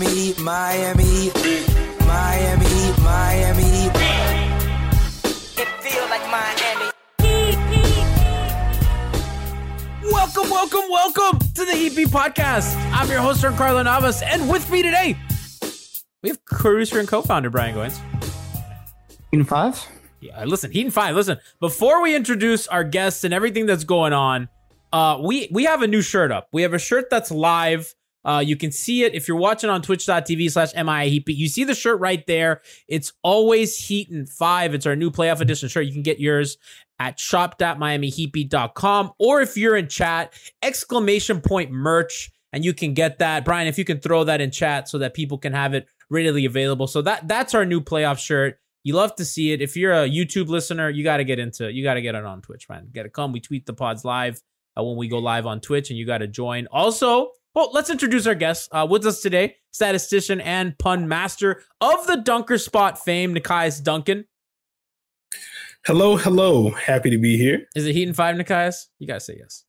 Miami, Miami, Miami, Miami. It feel like Miami. Welcome, welcome, welcome to the Heat Beat Podcast. I'm your host, Carlo Navas, and with me today, we have producer and co-founder Brian Goins. In five? Yeah, listen, Heat and Five. Listen, before we introduce our guests and everything that's going on, uh, we we have a new shirt up. We have a shirt that's live. Uh, you can see it if you're watching on twitch.tv slash MIA. You see the shirt right there. It's always Heat and Five. It's our new playoff edition shirt. You can get yours at shop.miamiheatbeat.com or if you're in chat, exclamation point merch, and you can get that. Brian, if you can throw that in chat so that people can have it readily available. So that that's our new playoff shirt. You love to see it. If you're a YouTube listener, you got to get into it. You got to get it on Twitch, man. Get to come. We tweet the pods live uh, when we go live on Twitch, and you got to join. Also, well, let's introduce our guests. Uh, with us today, statistician and pun master of the Dunker Spot fame, Nekias Duncan. hello, hello. Happy to be here. Is it Heat and Five, Nekias? You got to say yes.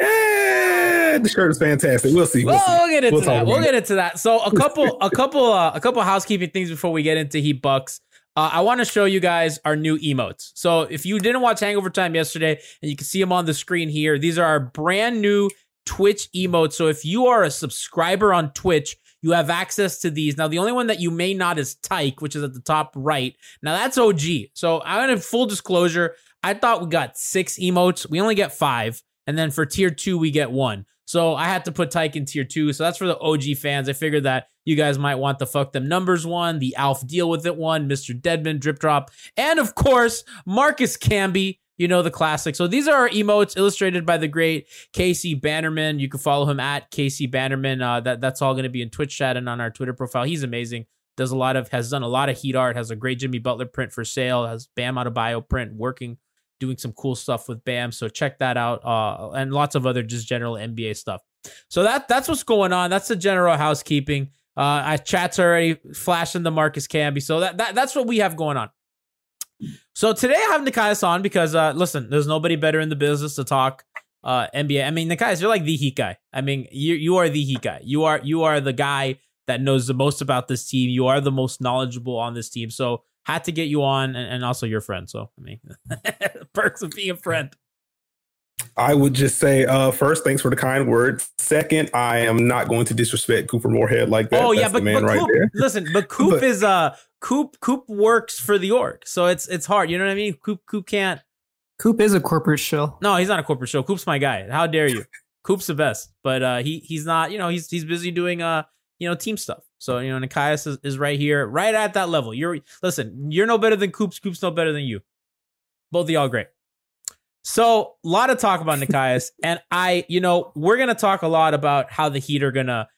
Eh, the shirt is fantastic. We'll see. We'll, Well, we'll get into We'll that. We'll get into that. So a couple, a couple, uh, a couple housekeeping things before we get into Heat Bucks. Uh, I want to show you guys our new emotes. So if you didn't watch Hangover Time yesterday, and you can see them on the screen here, these are our brand new Twitch emotes. So if you are a subscriber on Twitch, you have access to these. Now, the only one that you may not is Tyke, which is at the top right. Now that's OG. So I'm gonna full disclosure. I thought we got six emotes. We only get five, and then for tier two we get one. So I had to put Tyke in tier two. So that's for the OG fans. I figured that you guys might want the fuck them numbers one, the Alf deal with it one, Mr. Deadman drip drop, and of course Marcus Camby. You know the classic. So these are our emotes illustrated by the great Casey Bannerman. You can follow him at Casey Bannerman. Uh, that that's all going to be in Twitch chat and on our Twitter profile. He's amazing. Does a lot of has done a lot of heat art. Has a great Jimmy Butler print for sale. Has Bam Adebayo print working doing some cool stuff with Bam. So check that out. Uh, and lots of other just general NBA stuff. So that that's what's going on. That's the general housekeeping. Uh, I chats already flashing the Marcus Camby. So that, that that's what we have going on. So today I have Nekias on because uh, listen, there's nobody better in the business to talk uh, NBA. I mean, Nekias, you're like the Heat guy. I mean, you you are the Heat guy. You are you are the guy that knows the most about this team. You are the most knowledgeable on this team. So had to get you on, and, and also your friend. So I mean, perks of being a friend. I would just say, uh, first, thanks for the kind words. Second, I am not going to disrespect Couper Moorhead like that. oh yeah, but, the man but right Coop, there. listen, but Coop But- is uh Coop Coop works for the org, so it's it's hard. You know what I mean? Coop Coop can't. Coop is a corporate shill. No, he's not a corporate show. Coop's my guy. How dare you? Coop's the best, but uh, he he's not. You know, he's he's busy doing uh you know, team stuff. So, you know, Nekias is, is right here, right at that level. You're listen, you're no better than Coops. Coops no better than you. Both of y'all great. So, a lot of talk about Nekias. and I, you know, we're gonna talk a lot about how the Heat are gonna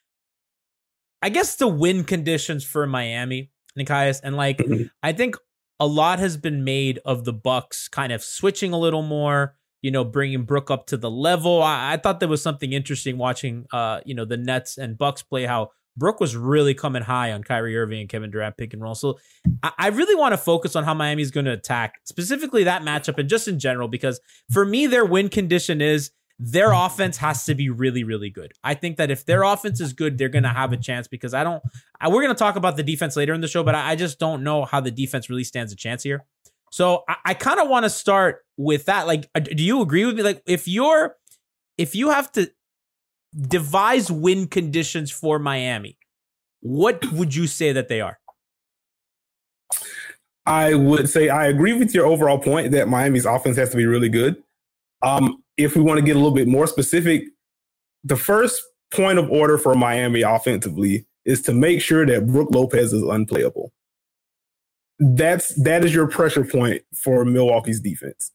I guess the win conditions for Miami, Nekias, and like I think a lot has been made of the Bucks kind of switching a little more, you know, bringing Brook up to the level. I, I thought there was something interesting watching, uh, you know, the Nets and Bucks play how Brook was really coming high on Kyrie Irving and Kevin Durant pick and roll. So I, I really want to focus on how Miami's going to attack, specifically that matchup and just in general, because for me, their win condition is their offense has to be really, really good. I think that if their offense is good, they're going to have a chance because I don't, I, we're going to talk about the defense later in the show, but I, I, just don't know how the defense really stands a chance here. So I, I kind of want to start with that. Like, uh, do you agree with me? Like, if you're, if you have to devise win conditions for Miami, what would you say that they are? I would say I agree with your overall point that Miami's offense has to be really good. Um, if we want to get a little bit more specific, the first point of order for Miami offensively is to make sure that Brook Lopez is unplayable. That's that is your pressure point for Milwaukee's defense.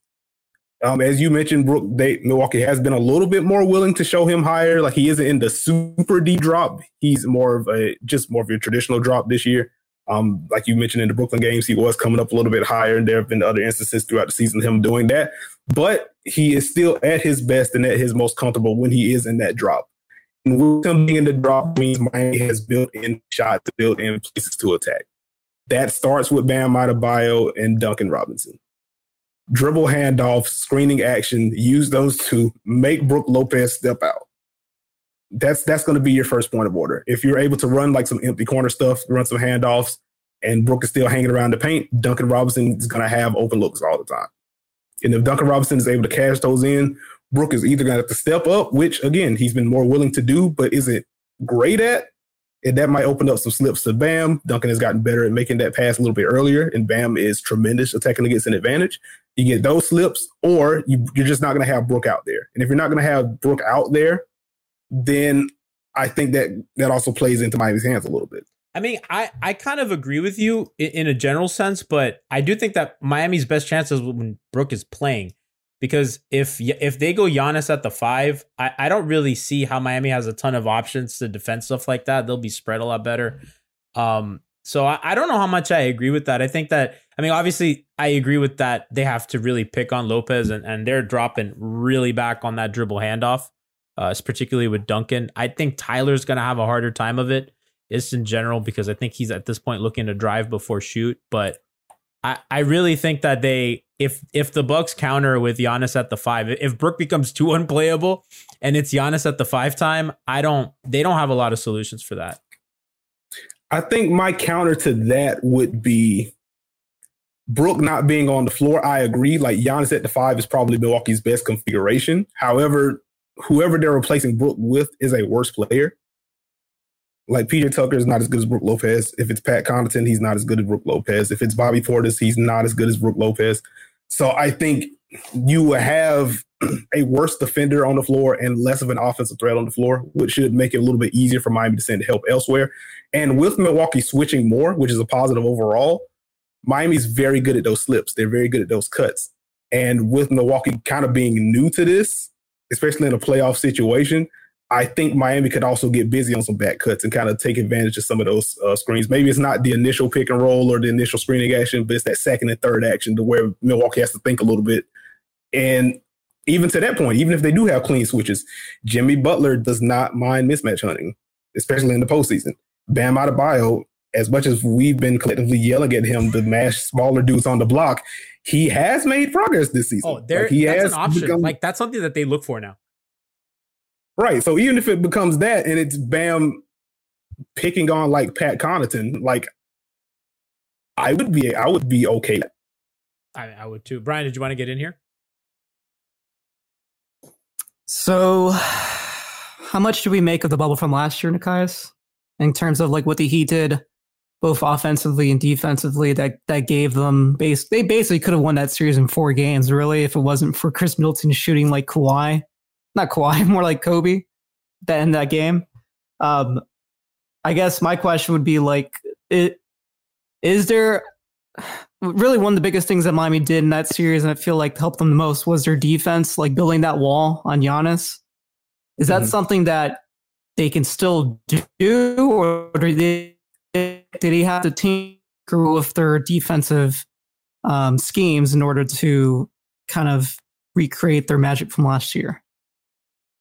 Um, as you mentioned, Brook, they, Milwaukee has been a little bit more willing to show him higher. Like he isn't in the super deep drop. He's more of a just more of a traditional drop this year. Um, like you mentioned in the Brooklyn games, he was coming up a little bit higher, and there have been other instances throughout the season him doing that. But he is still at his best and at his most comfortable when he is in that drop. And with him being in the drop means Miami has built in shots to build in places to attack. That starts with Bam Adebayo and Duncan Robinson. Dribble handoff, screening action, use those to make Brook Lopez step out that's that's going to be your first point of order. If you're able to run like some empty corner stuff, run some handoffs, and Brook is still hanging around the paint, Duncan Robinson is going to have open looks all the time. And if Duncan Robinson is able to cash those in, Brook is either going to have to step up, which again he's been more willing to do, but isn't great at. And that might open up some slips to Bam. Duncan has gotten better at making that pass a little bit earlier, and Bam is tremendous attacking against an advantage. You get those slips, or you, you're just not going to have Brook out there. And if you're not going to have Brook out there, then I think that that also plays into Miami's hands a little bit. I mean, I, I kind of agree with you in, in a general sense, but I do think that Miami's best chance is when Brook is playing. Because if if they go Giannis at the five, I, I don't really see how Miami has a ton of options to defend stuff like that. They'll be spread a lot better. Um, so I, I don't know how much I agree with that. I think that I mean, obviously, I agree with that. They have to really pick on Lopez, and, and they're dropping really back on that dribble handoff uh, particularly with Duncan. I think Tyler's going to have a harder time of it, just in general, because I think he's at this point looking to drive before shoot. But I, I really think that they, if if the Bucks counter with Giannis at the five, if Brook becomes too unplayable and it's Giannis at the five time, I don't. They don't have a lot of solutions for that. I think my counter to that would be Brook not being on the floor. I agree. Like Giannis at the five is probably Milwaukee's best configuration. However, whoever they're replacing Brook with is a worse player. Like PJ Tucker is not as good as Brook Lopez. If it's Pat Connaughton, he's not as good as Brook Lopez. If it's Bobby Portis, he's not as good as Brook Lopez. So I think you will have a worse defender on the floor and less of an offensive threat on the floor, which should make it a little bit easier for Miami to send help elsewhere. And with Milwaukee switching more, which is a positive overall, Miami's very good at those slips. They're very good at those cuts. And with Milwaukee kind of being new to this, especially in a playoff situation, I think Miami could also get busy on some back cuts and kind of take advantage of some of those uh, screens. Maybe it's not the initial pick and roll or the initial screening action, but it's that second and third action to where Milwaukee has to think a little bit. And even to that point, even if they do have clean switches, Jimmy Butler does not mind mismatch hunting, especially in the postseason. Bam Adebayo, as much as we've been collectively yelling at him to mash smaller dudes on the block, he has made progress this season. Oh, there, like he that's has an option. become- like that's something that they look for now. Right. So even if it becomes that and it's Bam picking on like Pat Connaughton, like I would be I would be okay. I, I would too. Brian, did you want to get in here? So, how much do we make of the bubble from last year, Nekias? In terms of like what the Heat did, both offensively and defensively, that that gave them base. They basically could have won that series in four games, really, if it wasn't for Khris Middleton shooting like Kawhi, not Kawhi, more like Kobe, that in that game. Um, I guess my question would be like, it, is there really one of the biggest things that Miami did in that series, and I feel like helped them the most was their defense, like building that wall on Giannis. Is that Mhm. something that they can still do, or do they did he have to tinker with their defensive um, schemes in order to kind of recreate their magic from last year?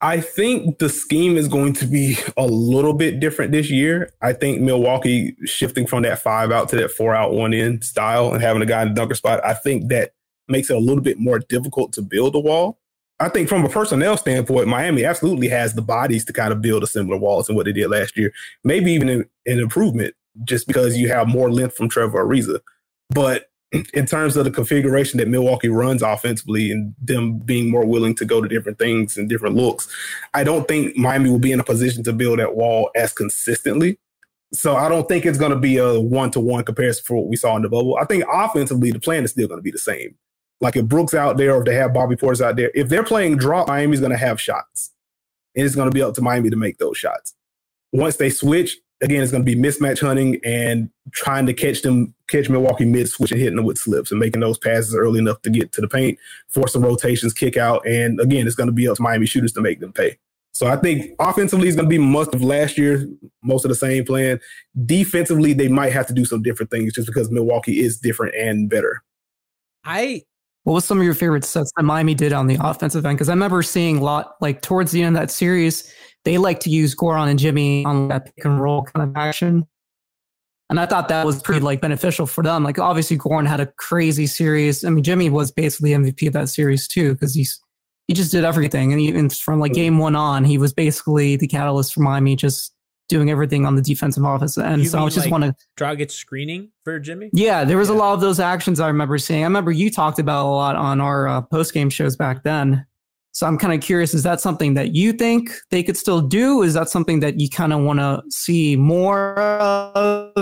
I think the scheme is going to be a little bit different this year. I think Milwaukee shifting from that five out to that four out, one in style and having a guy in the dunker spot, I think that makes it a little bit more difficult to build a wall. I think from a personnel standpoint, Miami absolutely has the bodies to kind of build a similar wall to what they did last year. Maybe even an, an improvement just because you have more length from Trevor Ariza. But in terms of the configuration that Milwaukee runs offensively and them being more willing to go to different things and different looks, I don't think Miami will be in a position to build that wall as consistently. So I don't think it's going to be a one to one comparison for what we saw in the bubble. I think offensively, the plan is still going to be the same. Like if Brooks out there or if they have Bobby Portis out there, if they're playing drop, Miami's going to have shots. And it's going to be up to Miami to make those shots. Once they switch, again, it's going to be mismatch hunting and trying to catch them, catch Milwaukee mid switch and hitting them with slips and making those passes early enough to get to the paint, force some rotations, kick out. And again, it's going to be up to Miami shooters to make them pay. So I think offensively is going to be most of last year, most of the same plan. Defensively, they might have to do some different things just because Milwaukee is different and better. I What was some of your favorite sets that Miami did on the offensive end? Because I remember seeing a lot, like towards the end of that series, they like to use Goran and Jimmy on that pick and roll kind of action. And I thought that was pretty like beneficial for them. Like obviously Goran had a crazy series. I mean, Jimmy was basically MVP of that series too, because he's he just did everything. And even from like game one on, he was basically the catalyst for Miami just doing everything on the defensive office And You so I mean, was just like- want to draw Dragic screening for Jimmy. yeah, there was Yeah. a lot of those actions I remember seeing. I remember you talked about a lot on our uh, post game shows back then. So I'm kind of curious: is that something that you think they could still do? Is that something that you kind of want to see more of?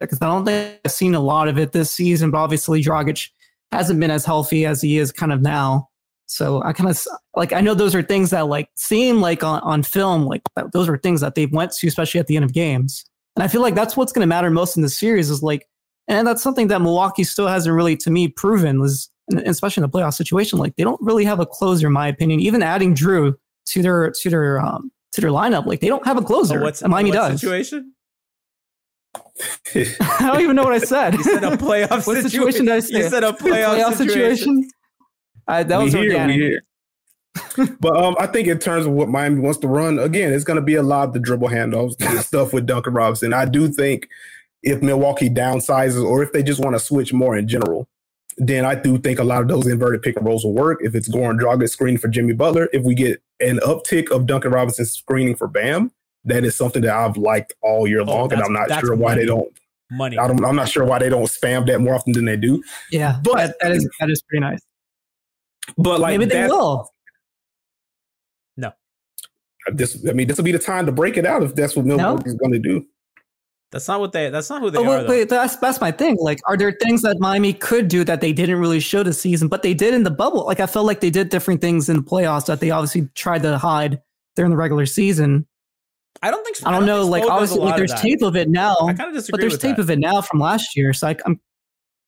Because I don't think I've seen a lot of it this season. But obviously, Dragic hasn't been as healthy as he is kind of now. So I kind of like I know those are things that like seem like on, on film like those are things that they went to, especially at the end of games. And I feel like that's what's going to matter most in the series is like, and that's something that Milwaukee still hasn't really, to me, proven was, and especially in the playoff situation, like they don't really have a closer, in my opinion. Even adding Jrue to their to their um to their lineup, like they don't have a closer. Oh, what's and Miami what does. situation? I don't even know what I said. You said a playoff what situation. situation did I say? You said a playoff, situation. Uh, that we was here, organic. we here. but um, I think in terms of what Miami wants to run, again, it's going to be a lot of the dribble handoffs stuff with Duncan Robinson. I do think if Milwaukee downsizes or if they just want to switch more in general, then I do think a lot of those inverted pick and rolls will work. If it's Goran Dragic screening for Jimmy Butler, if we get an uptick of Duncan Robinson screening for Bam, that is something that I've liked all year Oh, long, and I'm not sure why money. they don't. Money. I don't. I'm not sure why they don't spam that more often than they do. Yeah, But- that, that is that is pretty nice. But like Maybe they that's- will. this I mean this will be the time to break it out if that's what Milwaukee is going to do. That's not what they. That's not who they Oh, are. wait, wait, that's that's my thing. Like, are there things that Miami could do that they didn't really show this season, but they did in the bubble? Like, I felt like they did different things in the playoffs that they obviously tried to hide during the regular season. I don't think. so. I don't know. think Like, Spo does a obviously, like there's that. tape of it now, I kind of disagree. but there's tape that. of it now from last year. So, like, I'm.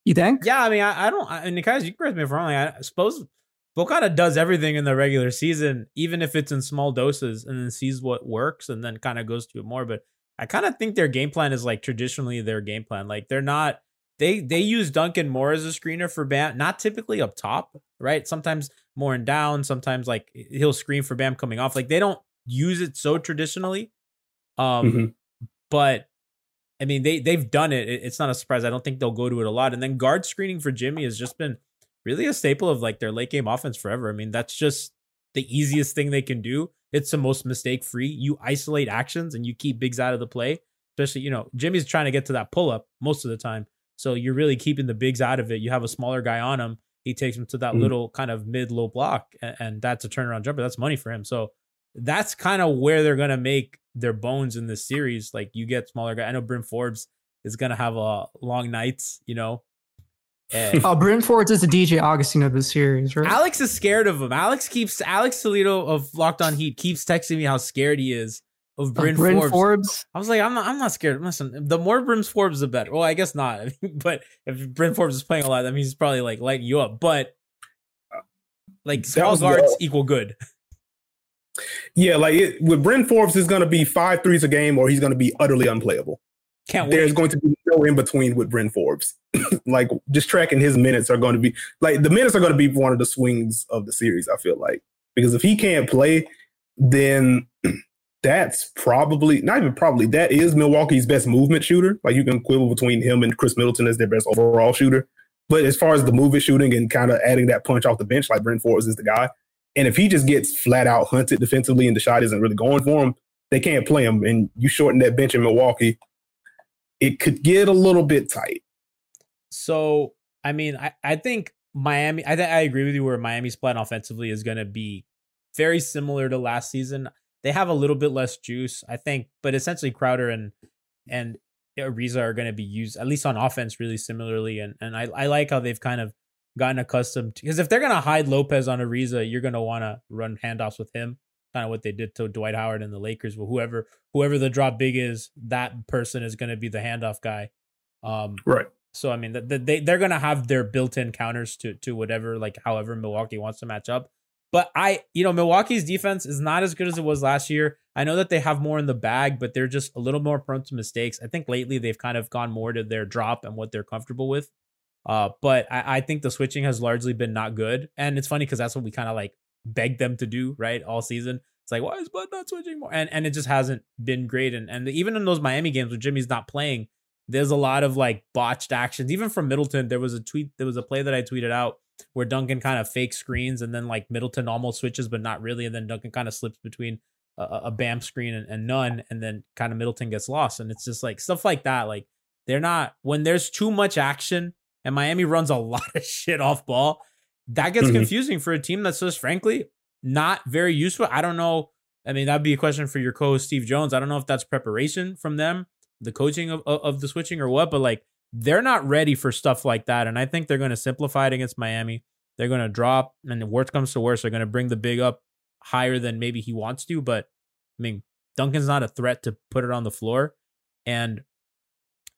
You think? Yeah, I mean, I, I don't. I, and guys, you can correct me if I'm wrong. I suppose Bo kind of does everything in the regular season, even if it's in small doses, and then sees what works, and then kind of goes to it more. But I kind of think their game plan is like traditionally their game plan. Like they're not. They they use Duncan more as a screener for Bam, not typically up top, right? Sometimes more and down. Sometimes like he'll screen for Bam coming off. Like they don't use it so traditionally. Um, Mhm. but I mean, they they've done. It- It's not a surprise. I don't think they'll go to it a lot. And then guard screening for Jimmy has just been really a staple of like their late game offense forever. I mean, that's just the easiest thing they can do. It's the most mistake free. You isolate actions and you keep bigs out of the play. Especially, you know, Jimmy's trying to get to that pull up most of the time. So you're really keeping the bigs out of it. You have a smaller guy on him. He takes him to that Mhm. little kind of mid low block, and, and that's a turnaround jumper. That's money for him. So that's kind of where they're gonna make their bones in this series. Like you get smaller guy. I know Bryn Forbes is gonna have a long nights, you know. And Oh, Bryn Forbes is the DJ Augustin of the series, right? Alex is scared of him. Alex keeps Alex Toledo of Locked On Heat keeps texting me how scared he is of Uh, Bryn, Bryn Forbes. Forbes. I was like, I'm not, I'm not scared. Listen, the more Bryn Forbes, the better. Well, I guess not. but if Bryn Forbes is playing a lot, that means he's probably like lighting you up. But like That small was the- equal good. Yeah, like it, with Bryn Forbes, is going to be five threes a game, or he's going to be utterly unplayable. Can't There's wait. going to be no in between with Bryn Forbes. like just tracking his minutes are going to be like the minutes are going to be one of the swings of the series. I feel like because if he can't play, then that's probably not even probably that is Milwaukee's best movement shooter. Like you can quibble between him and Khris Middleton as their best overall shooter. But as far as the movement shooting and kind of adding that punch off the bench, like Bryn Forbes is the guy. And if he just gets flat out hunted defensively and the shot isn't really going for him, they can't play him. And you shorten that bench in Milwaukee, it could get a little bit tight. So, I mean, I, I think Miami, I, th- I agree with you where Miami's plan offensively is going to be very similar to last season. They have a little bit less juice, I think, but essentially Crowder and and Ariza are going to be used at least on offense really similarly. And and I, I like how they've kind of gotten accustomed to because if they're going to hide Lopez on Ariza, you're going to want to run handoffs with him, kind of what they did to Dwight Howard and the Lakers. Well, whoever whoever the drop big is, that person is going to be the handoff guy. Um, Right. so I mean, th- th- they they're gonna have their built-in counters to to whatever, like however Milwaukee wants to match up. But I, you know, Milwaukee's defense is not as good as it was last year. I know that they have more in the bag, but they're just a little more prone to mistakes. I think lately they've kind of gone more to their drop and what they're comfortable with. Uh, but I, I think the switching has largely been not good, and it's funny because that's what we kind of like begged them to do right all season. It's like why is Bud not switching more? And and it just hasn't been great. And and even in those Miami games when Jimmy's not playing, there's a lot of like botched actions. Even from Middleton, there was a tweet, there was a play that I tweeted out where Duncan kind of fake screens and then like Middleton almost switches, but not really. And then Duncan kind of slips between a, a BAM screen and, and none. And then kind of Middleton gets lost. And it's just like stuff like that. Like they're not, when there's too much action and Miami runs a lot of shit off ball, that gets Mhm. confusing for a team that's just frankly not very useful. I don't know. I mean, that'd be a question for your co-host Steve Jones. I don't know if that's preparation from them the coaching of, of of the switching or what, but like they're not ready for stuff like that. And I think they're going to simplify it against Miami. They're going to drop, and the worst comes to worst, they're going to bring the big up higher than maybe he wants to. But I mean, Duncan's not a threat to put it on the floor. And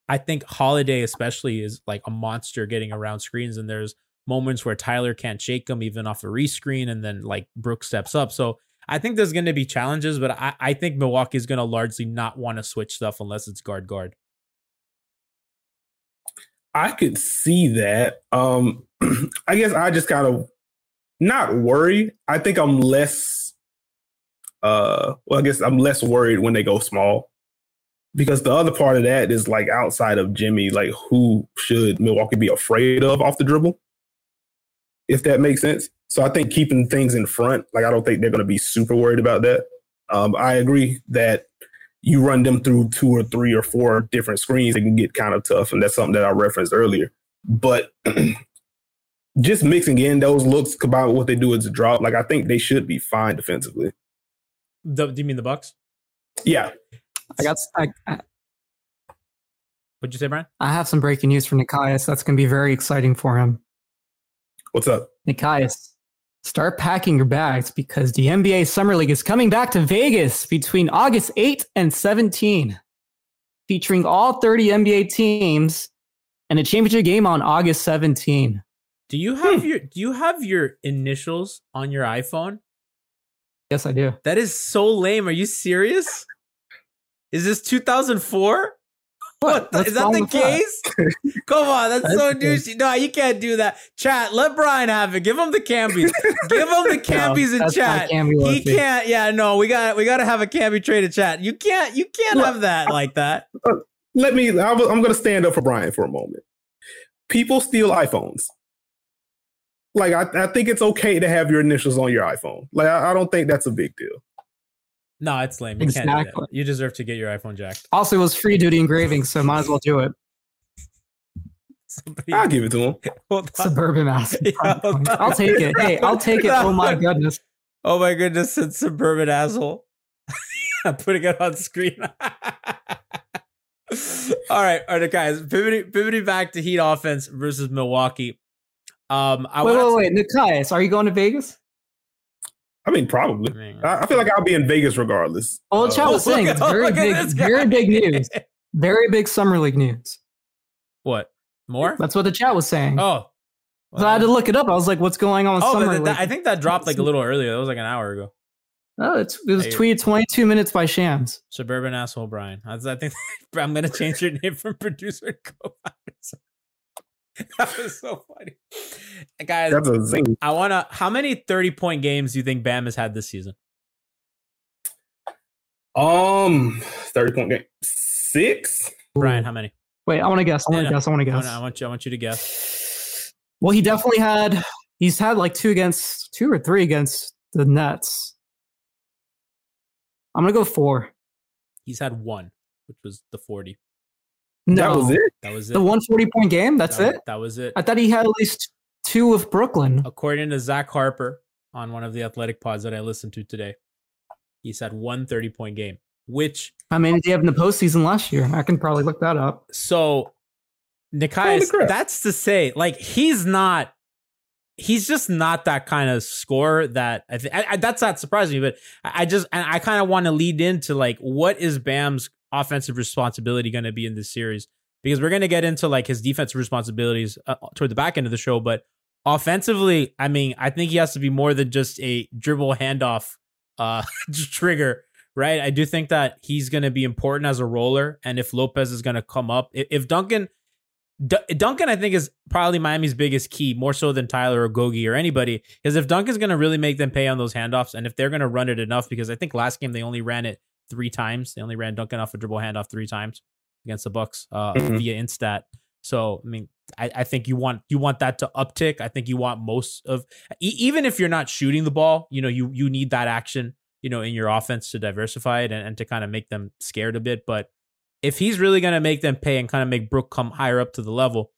I think Holiday, especially, is like a monster getting around screens. And there's moments where Tyler can't shake him even off a rescreen, and then like Brooks steps up. So I think there's going to be challenges, but I, I think Milwaukee is going to largely not want to switch stuff unless it's guard guard. I could see that. Um, I guess I just kind of not worry. I think I'm less. Uh, well, I guess I'm less worried when they go small, because the other part of that is like outside of Jimmy, like who should Milwaukee be afraid of off the dribble? If that makes sense. So I think keeping things in front, like I don't think they're going to be super worried about that. Um, I agree that you run them through two or three or four different screens, it can get kind of tough. And that's something that I referenced earlier. But just mixing in those looks combined with what they do as a drop, like I think they should be fine defensively. The, do you mean the Bucks? Yeah. I got. I, I- What'd you say, Brian? I have some breaking news for Nekias. That's going to be very exciting for him. What's up? Nekias, start packing your bags because the NBA Summer League is coming back to Vegas between August 8th and 17, featuring all 30 NBA teams and a championship game on August 17. Do you have hmm. your Do you have your initials on your iPhone? Yes, I do. That is so lame. Are you serious? Is this 2004? What? What's is that the with that? case? Come on, that's, That's so douchey. No, you can't do that. Chat, let Brian have it. Give him the cambies. Give him the cambies in chat. He can't. Yeah, no, we got we got to have a camby trade in chat. You can't. You can't Look, have that like that. Uh, let me, I I'm going to stand up for Brian for a moment. People steal iPhones. Like, I, I think it's okay to have your initials on your iPhone. Like, I, I don't think that's a big deal. No, it's lame. You can't do Exactly. that. You deserve to get your iPhone jacked. Also, it was free duty engraving, so might as well do it. Somebody, I'll give it to him. Suburban ass. Yeah. I'll take it. Hey, I'll take it. Oh my goodness. Oh my goodness, it's suburban asshole. I'm putting it on screen. all right, all right, guys. Pivoting, pivoting back to Heat offense versus Milwaukee. Um, I Wait, want wait, wait. Nekias, are you going to Vegas? I mean, probably. I mean, I, I feel like I'll be in Vegas regardless. Well, Uh, the chat was saying at- it's very big, this very big news, very big summer league news. What more? That's what the chat was saying. Oh, so I had to look it up. I was like, "What's going on with Oh, summer but league?" that, I think that dropped like a little earlier. That was like an hour ago. oh, it's, it was Hey. tweeted 22 minutes by Shams. Suburban asshole Brian. I, I think I'm gonna change your name from producer co-founder. that was so funny, guys. That's a zing. I wanna. How many 30 point games do you think Bam has had this season? Um, thirty point game six. Brian, how many? Wait, I want to guess. I want Yeah, to guess. I want to I guess. want, I want you. I want you to guess. Well, he definitely had. He's had like two against two or three against the Nets. I'm gonna go four. He's had one, which was the 40. No, That was it. That was it. the 140 point game. That's that, it. That was it. I thought he had at least two with Brooklyn. According to Zach Harper on one of the athletic pods that I listened to today, he's had one 30 point game, which How many did he have in the postseason last year? I can probably look that up. so Holy Nekias, that's to say, like he's not, he's just not that kind of scorer that I think that's not surprising but I I just and I kind of want to lead into like what is Bam's offensive responsibility going to be in this series because we're going to get into like his defensive responsibilities uh, toward the back end of the show, but offensively, I mean, I think he has to be more than just a dribble handoff uh trigger right? I do think that he's going to be important as a roller, and if Lopez is going to come up, if, Duncan, D- Duncan, I think is probably Miami's biggest key, more so than Tyler or Gogi or anybody, because if Duncan's going to really make them pay on those handoffs, and if they're going to run it enough, because I think last game they only ran it three times, they only ran Duncan off a dribble handoff three times against the Bucks uh, Mhm. via Instat. So I mean, I, I think you want you want that to uptick. I think you want most of e- even if you're not shooting the ball, you know, you you need that action you know, in your offense to diversify it and, and to kind of make them scared a bit. But if he's really going to make them pay and kind of make Brook come higher up to the level,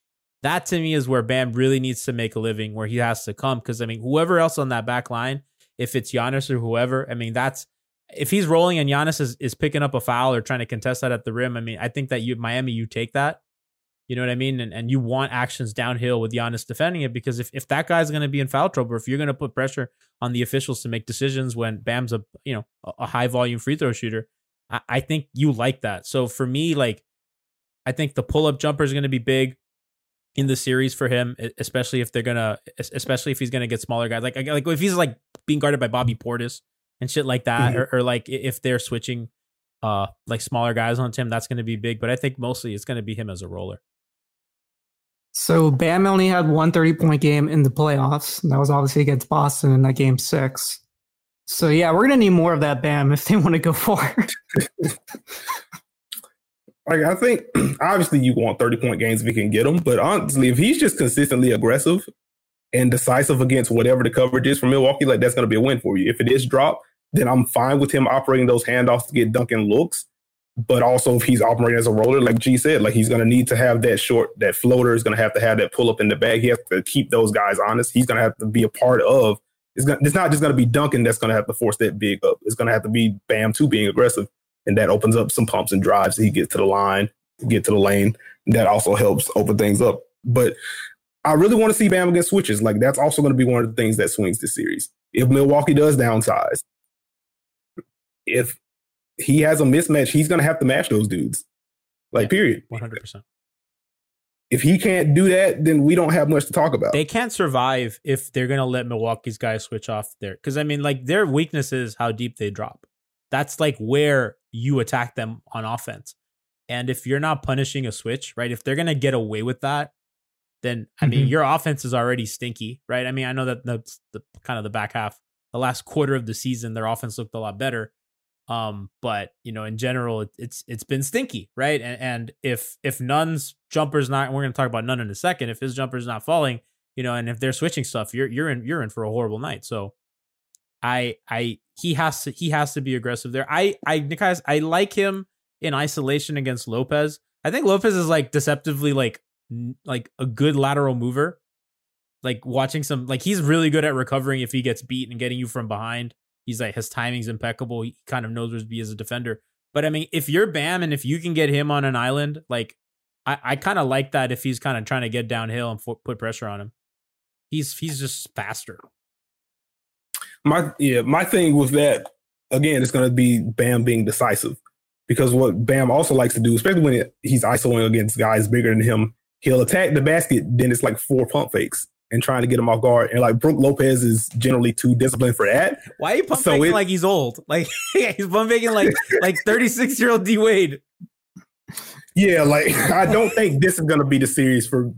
that to me is where Bam really needs to make a living, where he has to come. Because I mean, whoever else on that back line, if it's Giannis or whoever, I mean, that's if he's rolling and Giannis is, is picking up a foul or trying to contest that at the rim. I mean, I think that you Miami, you take that. You know what I mean? And and you want actions downhill with Giannis defending it because if, if that guy's going to be in foul trouble, if you're going to put pressure on the officials to make decisions when Bam's a you know a, high volume free throw shooter, I, I think you like that. So for me, like I think the pull up jumper is going to be big in the series for him, especially if they're gonna, especially if he's gonna get smaller guys, like like if he's like being guarded by Bobby Portis and shit like that, Mhm. or, or like if they're switching uh like smaller guys on him, that's going to be big. But I think mostly it's going to be him as a roller. So Bam only had one 30 point game in the playoffs. And that was obviously against Boston in that game six. So yeah, we're gonna need more of that Bam if they want to go forward. Like I think obviously you want 30 point games if you can get them, but honestly, if he's just consistently aggressive and decisive against whatever the coverage is for Milwaukee, like that's gonna be a win for you. If it is drop, then I'm fine with him operating those handoffs to get Duncan looks. But also if he's operating as a roller, like G said, like he's gonna need to have that short, that floater is gonna have to have that pull up in the bag. He has to keep those guys honest. He's gonna have to be a part of it's, gonna, it's not just going to be Duncan that's going to have to force that big up. It's going to have to be Bam too being aggressive, and that opens up some pumps and drives. He gets to the line, get to the lane. That also helps open things up. But I really want to see Bam against switches. Like that's also going to be one of the things that swings this series. If Milwaukee does downsize, if he has a mismatch, he's going to have to match those dudes. Like Yeah. period. One hundred percent. If he can't do that, then we don't have much to talk about. They can't survive if they're gonna let Milwaukee's guys switch off there. Because I mean, like their weakness is how deep they drop. That's like where you attack them on offense. And if you're not punishing a switch, right? If they're gonna get away with that, then I mean, Mhm. your offense is already stinky, right? I mean, I know that that's the kind of the back half, the last quarter of the season, their offense looked a lot better. Um, but you know, in general, it, it's it's been stinky, right? And, and if if Nunn's jumper's not, and we're gonna talk about Nunn in a second, if his jumper's not falling, you know, and if they're switching stuff, you're you're in you're in for a horrible night. So, I I he has to he has to be aggressive there. I I Nekias, I like him in isolation against Lopez. I think Lopez is like deceptively like like a good lateral mover. Like watching some like he's really good at recovering if he gets beat and getting you from behind. He's like his timing's impeccable. He kind of knows where to be as a defender. But I mean, if you're Bam and if you can get him on an island, like I, I kind of like that if he's kind of trying to get downhill and put pressure on him. He's he's just faster. My yeah, my thing with that again, it's going to be Bam being decisive because what Bam also likes to do, especially when he's isolating against guys bigger than him, he'll attack the basket. Then it's like four pump fakes and trying to get him off guard. And like Brook Lopez is generally too disciplined for that. Why are you pump So faking it- like he's old? Like he's pump faking like like 36 year old D Wade. Yeah, like I don't think this is going to be the series for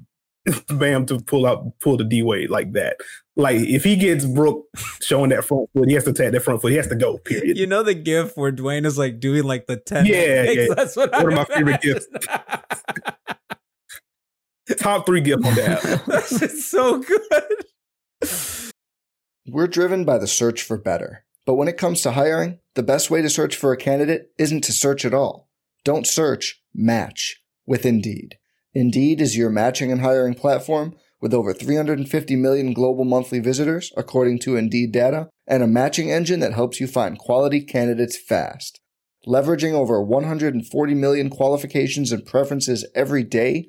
Bam to pull out pull the D Wade like that. Like if he gets Brook showing that front foot, he has to attack that front foot. He has to go. Period. You know the gif where Dwyane is like doing like the 10 Yeah, yeah. That's what One I of my favorite gifs. Top three gift on that. That's just so good. We're driven by the search for better. But when it comes to hiring, the best way to search for a candidate isn't to search at all. Don't search, match with Indeed. Indeed is your matching and hiring platform with over 350 million global monthly visitors, according to Indeed data, and a matching engine that helps you find quality candidates fast. Leveraging over 140 million qualifications and preferences every day,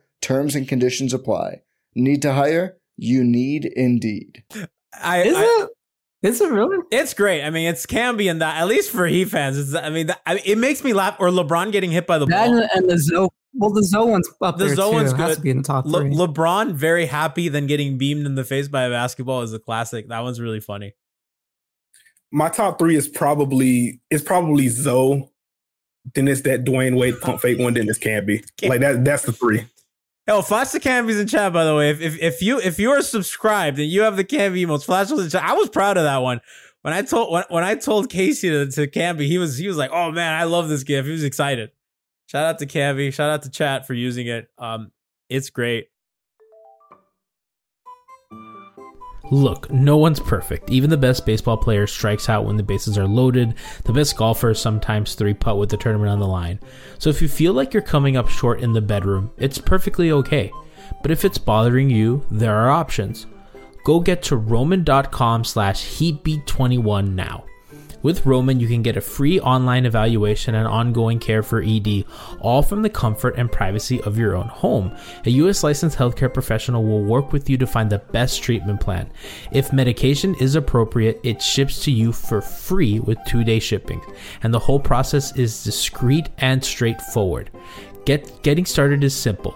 Terms and conditions apply. Need to hire? You need Indeed. I, Is I- it? Is it really? It's great. I mean, it's can be in that at least for Heat fans. It's, I mean, that, I mean, it makes me laugh. Or LeBron getting hit by the That ball. and, and the Zoe. Well, the Zoe one's up The there Zoe too. one's It has good. to be in the top Le- three. LeBron very happy then getting beamed in the face by a basketball is a classic. That one's really funny. My top three is probably is probably Zoe. Then it's that Dwyane Wade pump fake one. Then it's Camby. Like that. That's the three. Yo, flash the Cambies in chat. By the way, if, if if you if you are subscribed and you have the Camby emotes, flash those in chat. I was proud of that one. When I told when, when I told Casey to, to Camby, he was he was like, "Oh man, I love this gift." He was excited. Shout out to Camby. Shout out to chat for using it. Um, it's great. Look, no one's perfect. Even the best baseball player strikes out when the bases are loaded. The best golfers sometimes three putt with the tournament on the line. So if you feel like you're coming up short in the bedroom, it's perfectly okay. But if it's bothering you, there are options. Go get to roman.com slash heatbeat21 now. With Roman, you can get a free online evaluation and ongoing care for ED, all from the comfort and privacy of your own home. A U.S. licensed healthcare professional will work with you to find the best treatment plan. If medication is appropriate, it ships to you for free with two day shipping, and the whole process is discreet and straightforward. Get getting started is simple.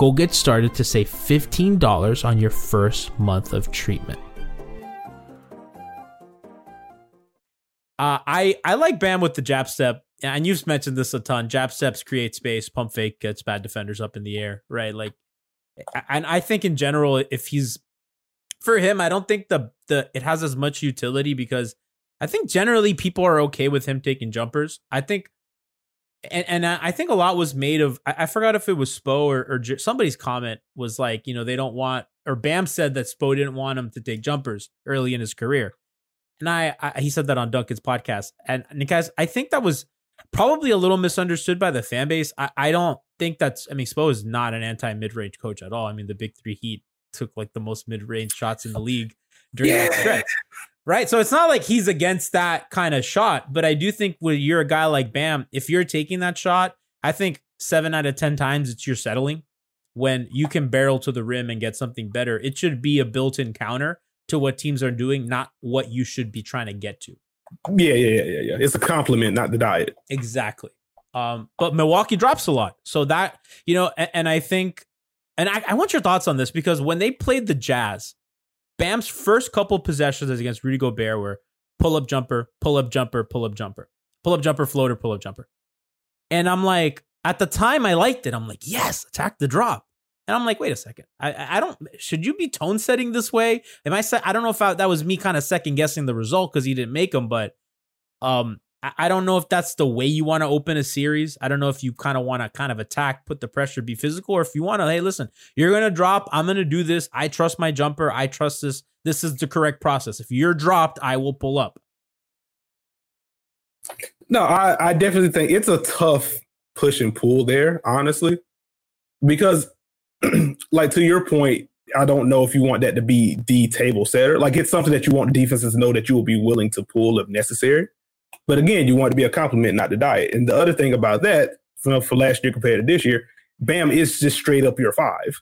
Go get started to save $15 on your first month of treatment. Uh, I, I like Bam with the jab step, and you've mentioned this a ton. Jab steps create space, pump fake gets bad defenders up in the air, right? Like, and I think in general, if he's for him, I don't think the the it has as much utility because I think generally people are okay with him taking jumpers. I think and and I think a lot was made of I, I forgot if it was Spo or, or J- somebody's comment was like you know they don't want or Bam said that Spo didn't want him to take jumpers early in his career, and I, I he said that on Duncan's podcast and, and guys I think that was probably a little misunderstood by the fan base. I, I don't think that's I mean Spo is not an anti mid range coach at all. I mean the big three Heat took like the most mid range shots in the league during that stretch. Right. So it's not like he's against that kind of shot, but I do think when you're a guy like Bam, if you're taking that shot, I think seven out of 10 times it's you're settling. When you can barrel to the rim and get something better, it should be a built in counter to what teams are doing, not what you should be trying to get to. Yeah, yeah, yeah, yeah, yeah. It's a compliment, not the diet. Exactly. Um, but Milwaukee drops a lot. So that, you know, and, and I think, and I, I want your thoughts on this because when they played the Jazz, Bam's first couple possessions against Rudy Gobert were pull up jumper, pull up jumper, pull up jumper. pull up jumper, floater, pull up jumper. And I'm like, at the time I liked it. I'm like, yes, attack the drop. And I'm like, wait a second. I I don't should you be tone setting this way? Am I I don't know if I, that was me kind of second guessing the result because he didn't make them, but um I, don't know if that's the way you want to open a series. I don't know if you kind of want to kind of attack, put the pressure, be physical, or if you want to, hey, listen, you're gonna drop. I'm gonna do this. I trust my jumper. I trust this. This is the correct process. If you're dropped, I will pull up. No, I, I definitely think it's a tough push and pull there, honestly, because, like to your point, I don't know if you want that to be the table setter. Like it's something that you want defenses to know that you will be willing to pull if necessary. But again, you want to be a compliment, not the diet. And the other thing about that, for, for last year compared to this year, Bam is just straight up your five.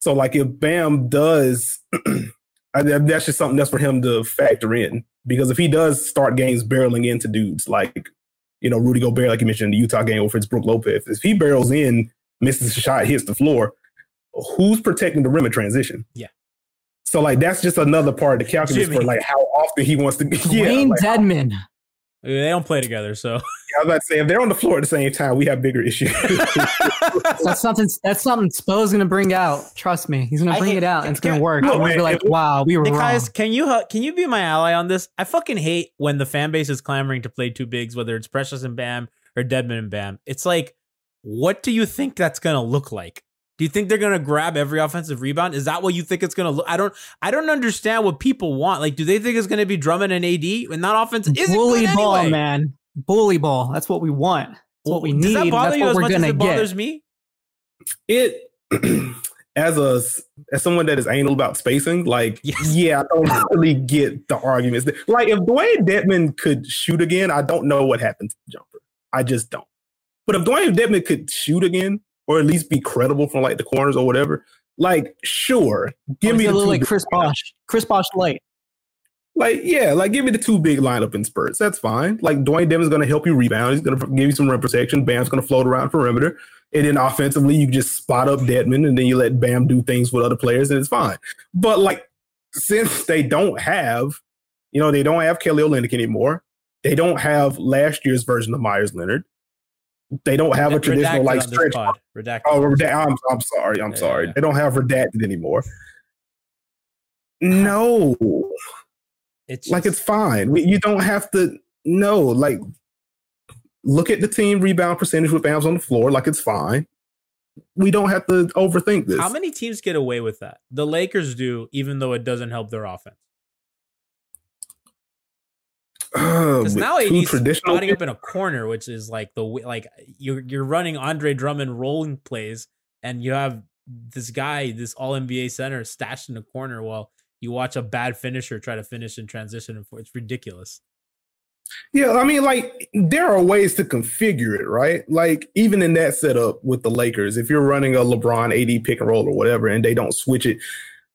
So like if Bam does, I, that's just something that's for him to factor in because if he does start games barreling into dudes like you know Rudy Gobert, like you mentioned the Utah game over Brook Lopez, if he barrels in, misses a shot, hits the floor, who's protecting the rim in transition? Yeah. So like that's just another part of the calculus Jimmy. for like how often he wants to. Yeah, Wayne like, Deadman. They don't play together, so I was about to say if they're on the floor at the same time, we have bigger issues. That's something. That's something Spo's gonna bring out. Trust me, he's gonna bring hate- it out, and it's gonna work. No, We're man, be like, wow, we were Nick wrong. Hayes, can you can you be my ally on this? I fucking hate when the fan base is clamoring to play two bigs, whether it's Precious and Bam or Deadman and Bam. It's like, what do you think that's gonna look like? Do you think they're gonna grab every offensive rebound? Is that what you think it's gonna look? I don't. I don't understand what people want. Like, do they think it's gonna be Drummond and AD and that offense isn't Bully good ball, anyway? man. Bully ball. That's what we want. That's what we Does need. that bother That's you as much as gonna it bothers get. me? it as a as someone that is anal about spacing, like Yes. yeah, I don't really get the arguments. Like if Dewayne Dedmon could shoot again, I don't know what happened to the jumper. I just don't. But if Dewayne Dedmon could shoot again, or at least be credible from like the corners or whatever, like sure, give me a little like Chris Bosh. Chris Bosh light. like yeah, like give me the two big lineup in spurts. That's fine. Like Dewayne Dedmon's going to help you rebound. He's going to give you some rim protection. Bam's going to float around perimeter. And then offensively, you just spot up Deadman and then you let Bam do things with other players and it's fine. But like, since they don't have, you know, they don't have Kelly Olynyk anymore. They don't have last year's version of Meyers Leonard. They don't have a traditional Redacted like stretch. Redacted. Oh, redact- I'm, I'm sorry. I'm Yeah, sorry. yeah. They don't have redacted anymore. No, It's like just- it's fine. You don't have to. No, like look at the team rebound percentage with Bam's on the floor. Like it's fine. We don't have to overthink this. How many teams get away with that? The Lakers do, even though it doesn't help their offense. Because now AD's traditional spotting up in a corner, which is like the like you're you're running Andre Drummond rolling plays, and you have this guy, this All NBA center, stashed in the corner while you watch a bad finisher try to finish in transition. and It's ridiculous. Yeah, I mean, like there are ways to configure it, right? Like even in that setup with the Lakers, if you're running a LeBron AD pick and roll or whatever, and they don't switch it,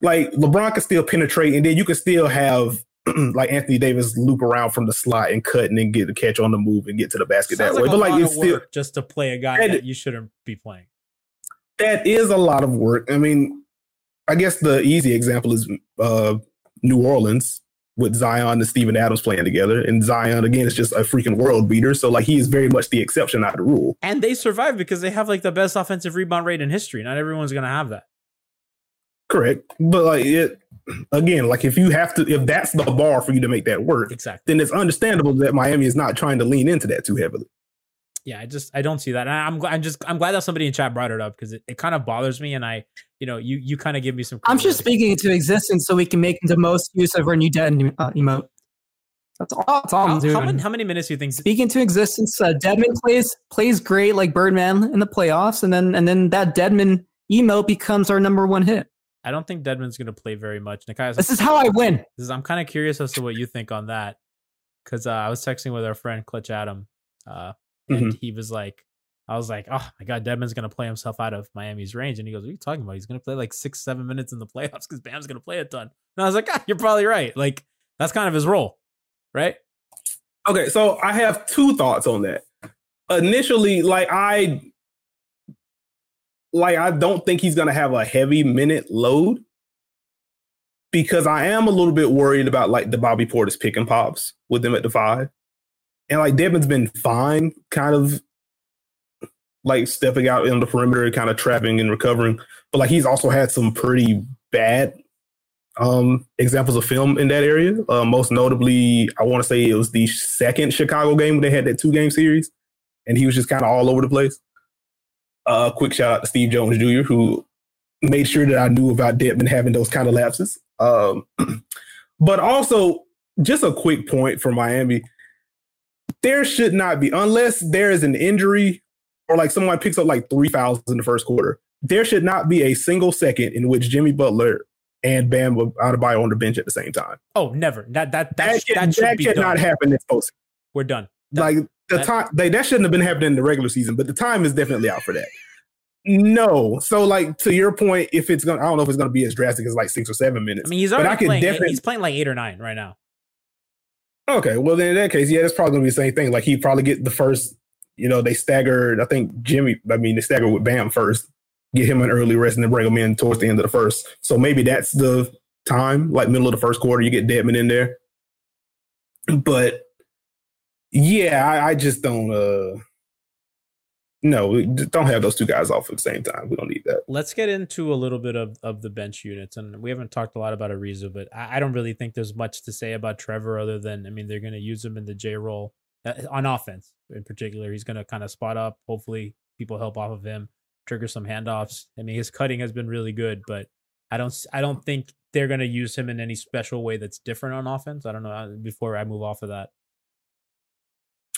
like LeBron can still penetrate, and then you can still have like Anthony Davis loop around from the slot and cut and then get the catch on the move and get to the basket Sounds that way. But like it's still just to play a guy And- that you shouldn't be playing. that is a lot of work. I mean, I guess the easy example is uh, New Orleans with Zion and Steven Adams playing together. And Zion, again, is just a freaking world beater. So, like, he is very much the exception, not the rule. And they survive because they have like the best offensive rebound rate in history. Not everyone's gonna have that. Correct. But, like, it, again, like, if you have to, if that's the bar for you to make that work, Exactly. then it's understandable that Miami is not trying to lean into that too heavily. yeah, I just I don't see that. And I- I'm. I'm just I'm glad that somebody in chat brought it up because it, it kind of bothers me. And I, you know, you you kind of give me some. I'm just speaking into existence so we can make the most use of our new dead uh, emote. That's all. That's all I'm How, doing. how many how many minutes do you think? Speaking into existence, uh, Deadman plays plays great like Birdman in the playoffs, and then and then that Deadman emote becomes our number one hit. I don't think Deadman's going to play very much. Nikai, This is how I win. this is, I'm kind of curious as to what you think on that because uh, I was texting with our friend Clutch Adam, uh, and he was like, I was like, oh my god, Deadman's going to play himself out of Miami's range, and he goes, "What are you talking about? He's going to play like six seven minutes in the playoffs because Bam's going to play a ton." And I was like, ah, you're probably right. Like that's kind of his role, right? Okay, so I have two thoughts on that. Initially, like I like I don't think he's gonna have a heavy minute load because I am a little bit worried about like the Bobby Portis pick and pops with them at the five. and like Devin's been fine, kind of like stepping out in the perimeter, kind of trapping and recovering. But like he's also had some pretty bad um examples of film in that area. Uh, most notably, I want to say it was the second Chicago game when they had that two game series, and he was just kind of all over the place. Uh, quick shout out to Steve Jones Jr., who made sure that I knew about Dedmon having those kind of lapses. Um, but also, just a quick point for Miami there should not be, unless there is an injury or like someone picks up like three fouls in the first quarter, there should not be a single second in which Jimmy Butler and Bam Adebayo on the bench at the same time. Oh, never. That that that, That, sh- that should that be cannot done. happen this post. We're done. Done. Like the That- time, they, that shouldn't have been happening in the regular season, but the time is definitely out for that. No, so like to your point, if it's gonna, I don't know if it's gonna be as drastic as like six or seven minutes. I mean, he's but already I playing. definitely- He's playing like eight or nine right now. Okay, well then in that case, yeah, that's probably gonna be the same thing. Like he'd probably get the first, you know, they staggered. I think Jimmy. I mean, they staggered with Bam first, get him an early rest, and then bring him in towards the end of the first. So maybe that's the time, like middle of the first quarter, you get Dedmon in there. But yeah, I, I just don't. uh No, don't have those two guys off at the same time. We don't need that. Let's get into a little bit of, of the bench units, and we haven't talked a lot about Ariza, but I, I don't really think there's much to say about Trevor other than I mean they're going to use him in the J role uh, on offense in particular. He's going to kind of spot up. Hopefully, people help off of him, trigger some handoffs. I mean, his cutting has been really good, but I don't I don't think they're going to use him in any special way that's different on offense. I don't know. uh, Before I move off of that,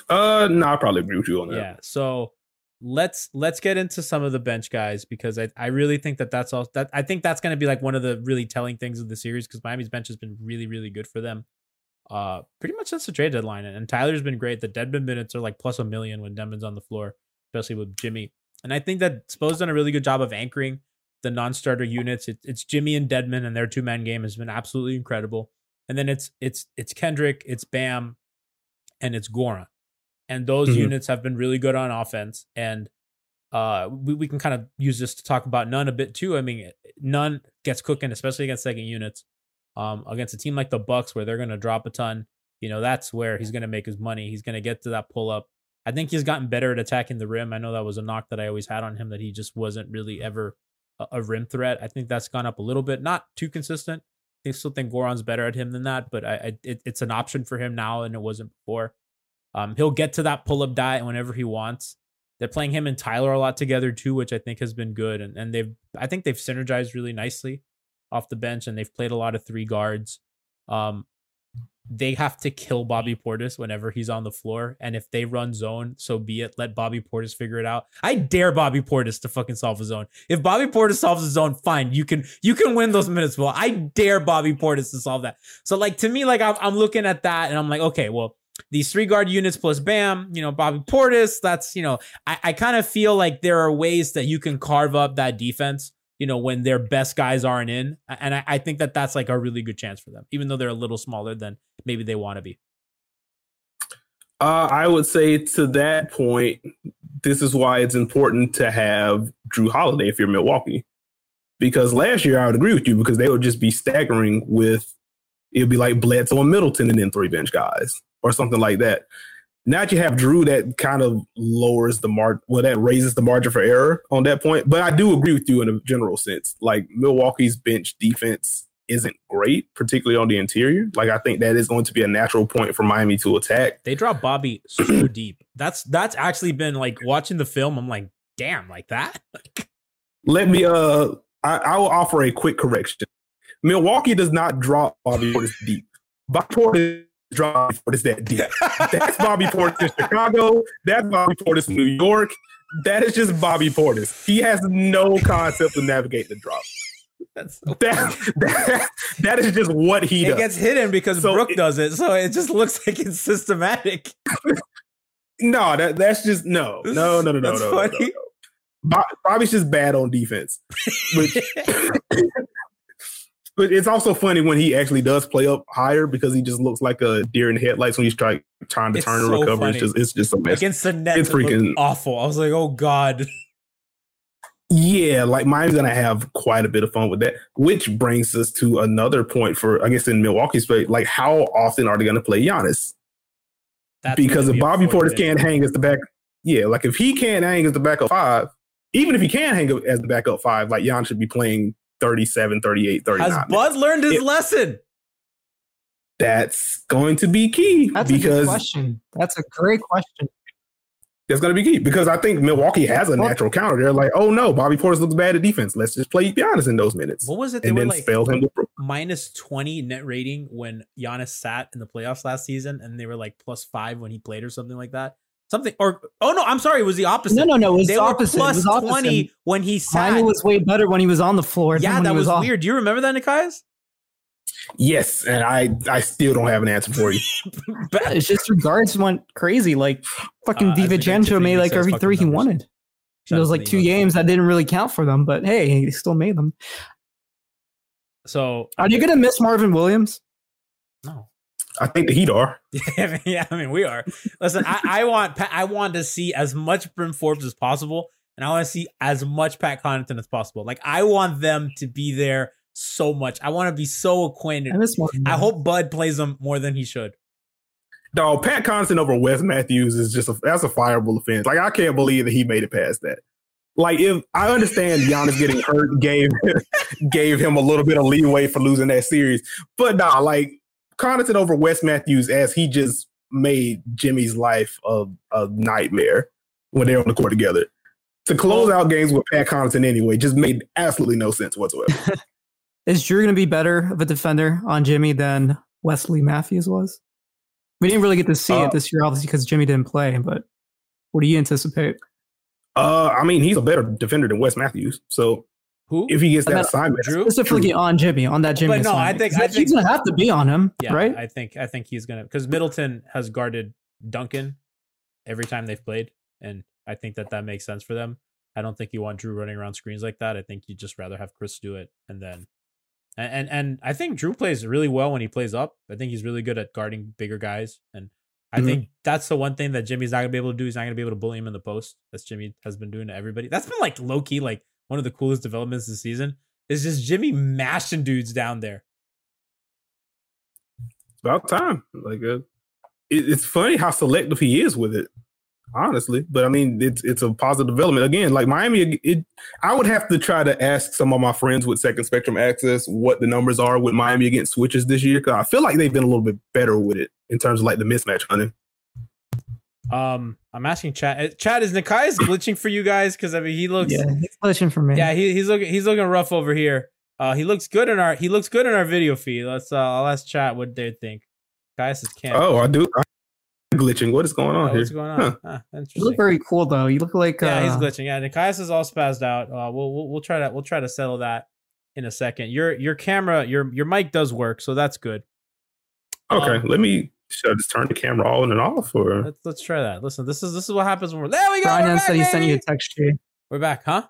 Uh, no, I probably agree with you on that. yeah. So let's let's get into some of the bench guys because I, I really think that that's all that I think that's going to be like one of the really telling things of the series because Miami's bench has been really really good for them. Uh, pretty much since the trade deadline, and Tyler's been great. The Deadman minutes are like plus a million when Deadman's on the floor, especially with Jimmy. And I think that Spo's done a really good job of anchoring the non-starter units. It, it's Jimmy and Deadman, and their two-man game has been absolutely incredible. And then it's it's it's Kendrick, it's Bam, and it's Goran and those Mhm. units have been really good on offense. And uh, we, we can kind of use this to talk about Nunn a bit too. I mean, Nunn gets cooking, especially against second units. Um, against a team like the Bucks, where they're going to drop a ton, you know, that's where he's going to make his money. He's going to get to that pull up. I think he's gotten better at attacking the rim. I know that was a knock that I always had on him that he just wasn't really ever a, a rim threat. I think that's gone up a little bit, not too consistent. I still think Goran's better at him than that, but I, I it, it's an option for him now, and it wasn't before. Um, he'll get to that pull up diet whenever he wants. They're playing him and Tyler a lot together too, which I think has been good. And and they've I think they've synergized really nicely off the bench, and they've played a lot of three guards. Um, they have to kill Bobby Portis whenever he's on the floor, and if they run zone, so be it. Let Bobby Portis figure it out. I dare Bobby Portis to fucking solve a zone. If Bobby Portis solves a zone, fine, you can you can win those minutes. Well, I dare Bobby Portis to solve that. So like to me, like I'm, I'm looking at that, and I'm like, okay, well these three guard units plus Bam, you know, Bobby Portis, that's, you know, I, I kind of feel like there are ways that you can carve up that defense, you know, when their best guys aren't in. And I, I think that that's like a really good chance for them, even though they're a little smaller than maybe they want to be. Uh, I would say to that point, this is why it's important to have Jrue Holiday if you're Milwaukee. Because last year I would agree with you because they would just be staggering with it would be like Bledsoe and Middleton and then three bench guys or something like that. Now that you have Jrue, that kind of lowers the mark. Well, that raises the margin for error on that point. But I do agree with you in a general sense. Like Milwaukee's bench defense isn't great, particularly on the interior. Like I think that is going to be a natural point for Miami to attack. They drop Bobby so deep. That's that's actually been like watching the film. I'm like, damn, like that. Let me uh I, I will offer a quick correction. Milwaukee does not drop Bobby Portis deep. Bobby Portis Bobby Portis that deep. That's Bobby Portis in Chicago. That's Bobby Portis in New York. That is just Bobby Portis. He has no concept of navigating the drop. That's so That, that, that is just what he it does. gets hidden because So Brook it- does it, so it just looks like it's systematic. no, that that's just no, no, no, no, no, That's no, no, no. Bobby's just bad on defense. Which, but it's also funny when he actually does play up higher because he just looks like a deer in headlights when he's trying trying to It's turn and so recover. funny. It's just it's just a mess. Against the It's freaking- awful. I was like, oh god. Yeah, like Miami's gonna have quite a bit of fun with that. Which brings us to another point for I guess in Milwaukee's play, like how often are they gonna play Giannis? That's because if be Bobby 40 Portis can't hang as the back, yeah, like if he can't hang as the backup five, even if he can hang as the backup five, like Jan should be playing 37, 38, 39. Has Bud learned his It- lesson? That's going to be key That's a good question. That's a great question. that's going to be key because I think Milwaukee has a natural counter. They're like, oh no, Bobby Portis looks bad at defense. Let's just play Giannis in those minutes What was it? They and were then like spell him with minus 20 net rating when Giannis sat in the playoffs last season, and they were like plus five when he played or something like that. Something or oh no, I'm sorry, it was the opposite. No, no, no. It was they opposite. were it plus was opposite. 20 when he sat. Miami was way better when he was on the floor. yeah, that he was, weird. Do you remember that, Nekias? Yes, and I I still don't have an answer for you. It's just regards went crazy. Like fucking Uh, I DiVincenzo made like every fucking three he numbers. wanted. It was like two games that didn't really count for them, but hey, he still made them. So Are you gonna miss Marvin Williams? no. I think the Heat are. Yeah, yeah, I mean we are. Listen, I, I want I want to see as much Bryn Forbes as possible, and I want to see as much Pat Connaughton as possible. Like I want them to be there so much. I want to be so acquainted. I. I hope Bud plays them more than he should. Dog, Pat Connaughton over Wes Matthews is just a that's a fireable offense. Like I can't believe that he made it past that. Like if I understand Giannis getting hurt gave gave him a little bit of leeway for losing that series, but nah, like Connaughton over Wes Matthews as he just made Jimmy's life a, a nightmare when they're on the court together. To close out games with Pat Connaughton anyway just made absolutely no sense whatsoever. Is Jrue gonna be better of a defender on Jimmy than Wesley Matthews was? We didn't really get to see Uh, it this year, obviously, because Jimmy didn't play. But what do you anticipate? uh, I mean, he's a better defender than Wes Matthews. So Who? if he gets that meant assignment, Jrue? Specifically on Jimmy, on that Jimmy. But no, I think- 'Cause I he's think- gonna have to be on him, Yeah, right? I think I think he's gonna because Middleton has guarded Duncan every time they've played, and I think that that makes sense for them. I don't think you want Jrue running around screens like that. I think you just rather have Khris do it, and then and and, and I think Jrue plays really well when he plays up. I think he's really good at guarding bigger guys, and I Mhm. think that's the one thing that Jimmy's not gonna be able to do. He's not gonna be able to bully him in the post. That's Jimmy has been doing to everybody. That's been like low key, like one of the coolest developments this season. Is just Jimmy mashing dudes down there. It's about time. Like uh, it, it's funny how selective he is with it, honestly. But I mean, it's it's a positive development. Again, like Miami, it I would have to try to ask some of my friends with Second Spectrum access what the numbers are with Miami against switches this year because I feel like they've been a little bit better with it in terms of like the mismatch hunting. Um, I'm asking Chad. uh, Chad is Nekias glitching for you guys because I mean he looks. yeah, Yeah, he's glitching for me. Yeah, he, he's looking. He's looking rough over here. Uh, he looks good in our. He looks good in our video feed. Let's. Uh, I'll ask Chat what they think. Guys is camp. Oh, I do. I'm glitching. What is going on Oh, here? what's going on? Huh. Ah, you look very cool though. You look like yeah, he's uh, glitching. Yeah, Nekias is all spazzed out. Uh, we'll, we'll we'll try to we'll try to settle that in a second. Your your camera your your mic does work, so that's good. Okay, Um, let me. Should I just turn the camera on and off, or Let's let's try that. Listen, this is this is what happens when we're there. We go. Brian we're back, said he sent you a text. Tree. We're back, huh?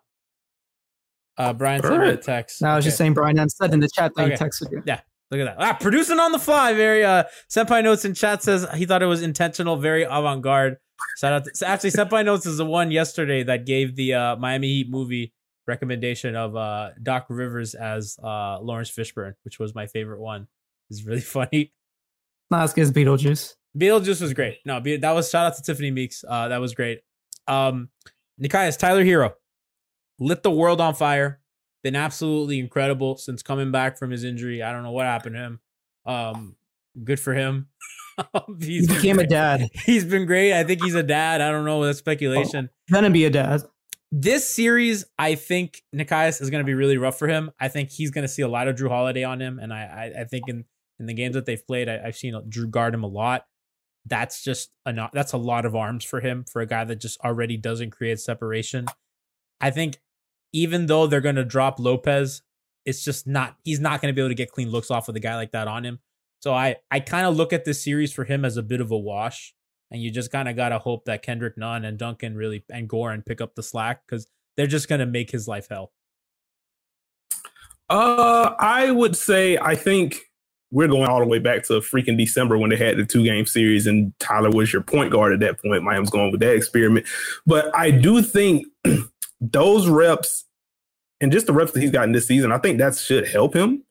Uh, Brian sent me a text. No, I was Okay. just saying Brian said in the chat that Okay. he texted you. Yeah, Look at that. Ah, producing on the fly. Very uh Senpai Notes in chat says he thought it was intentional, very avant-garde. Shout out to, so actually Senpai Notes is the one yesterday that gave the uh Miami Heat movie recommendation of uh Doc Rivers as uh Lawrence Fishburne, which was my favorite one. It's really funny. Not as good as Beetlejuice. Beetlejuice was great. No, Be- that was shout out to Tiffany Meeks. Uh that was great. Um Nekias, Tyler Herro lit the world on fire. Been absolutely incredible since coming back from his injury. I don't know what happened to him. Um, good for him. He became a dad. He's been great. I think he's a dad. I don't know. That's speculation. Gonna be a dad. This series, I think Nikias is to be really rough for him. I think he's to see a lot of Jrue Holiday on him, and I, I, I think in in the games that they've played, I, I've seen Jrue guard him a lot. That's just a that's a lot of arms for him for a guy that just already doesn't create separation. I think even though they're going to drop Lopez, it's just not he's not going to be able to get clean looks off with a guy like that on him. So I I kind of look at this series for him as a bit of a wash, and you just kind of gotta hope that Kendrick Nunn and Duncan really and Goran pick up the slack because they're just gonna make his life hell. Uh, I would say I think we're going all the way back to freaking December when they had the two game series and Tyler was your point guard at that point. Miami's going with that experiment, but I do think those reps and just the reps that he's gotten this season, I think that should help him.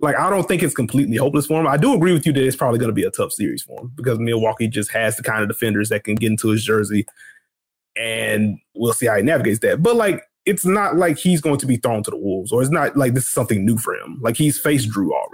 like I don't think it's completely hopeless for him. I do agree with you that it's probably going to be a tough series for him because Milwaukee just has the kind of defenders that can get into his jersey, and we'll see how he navigates that. But like, it's not like he's going to be thrown to the wolves, or it's not like this is something new for him. Like he's faced Jrue already.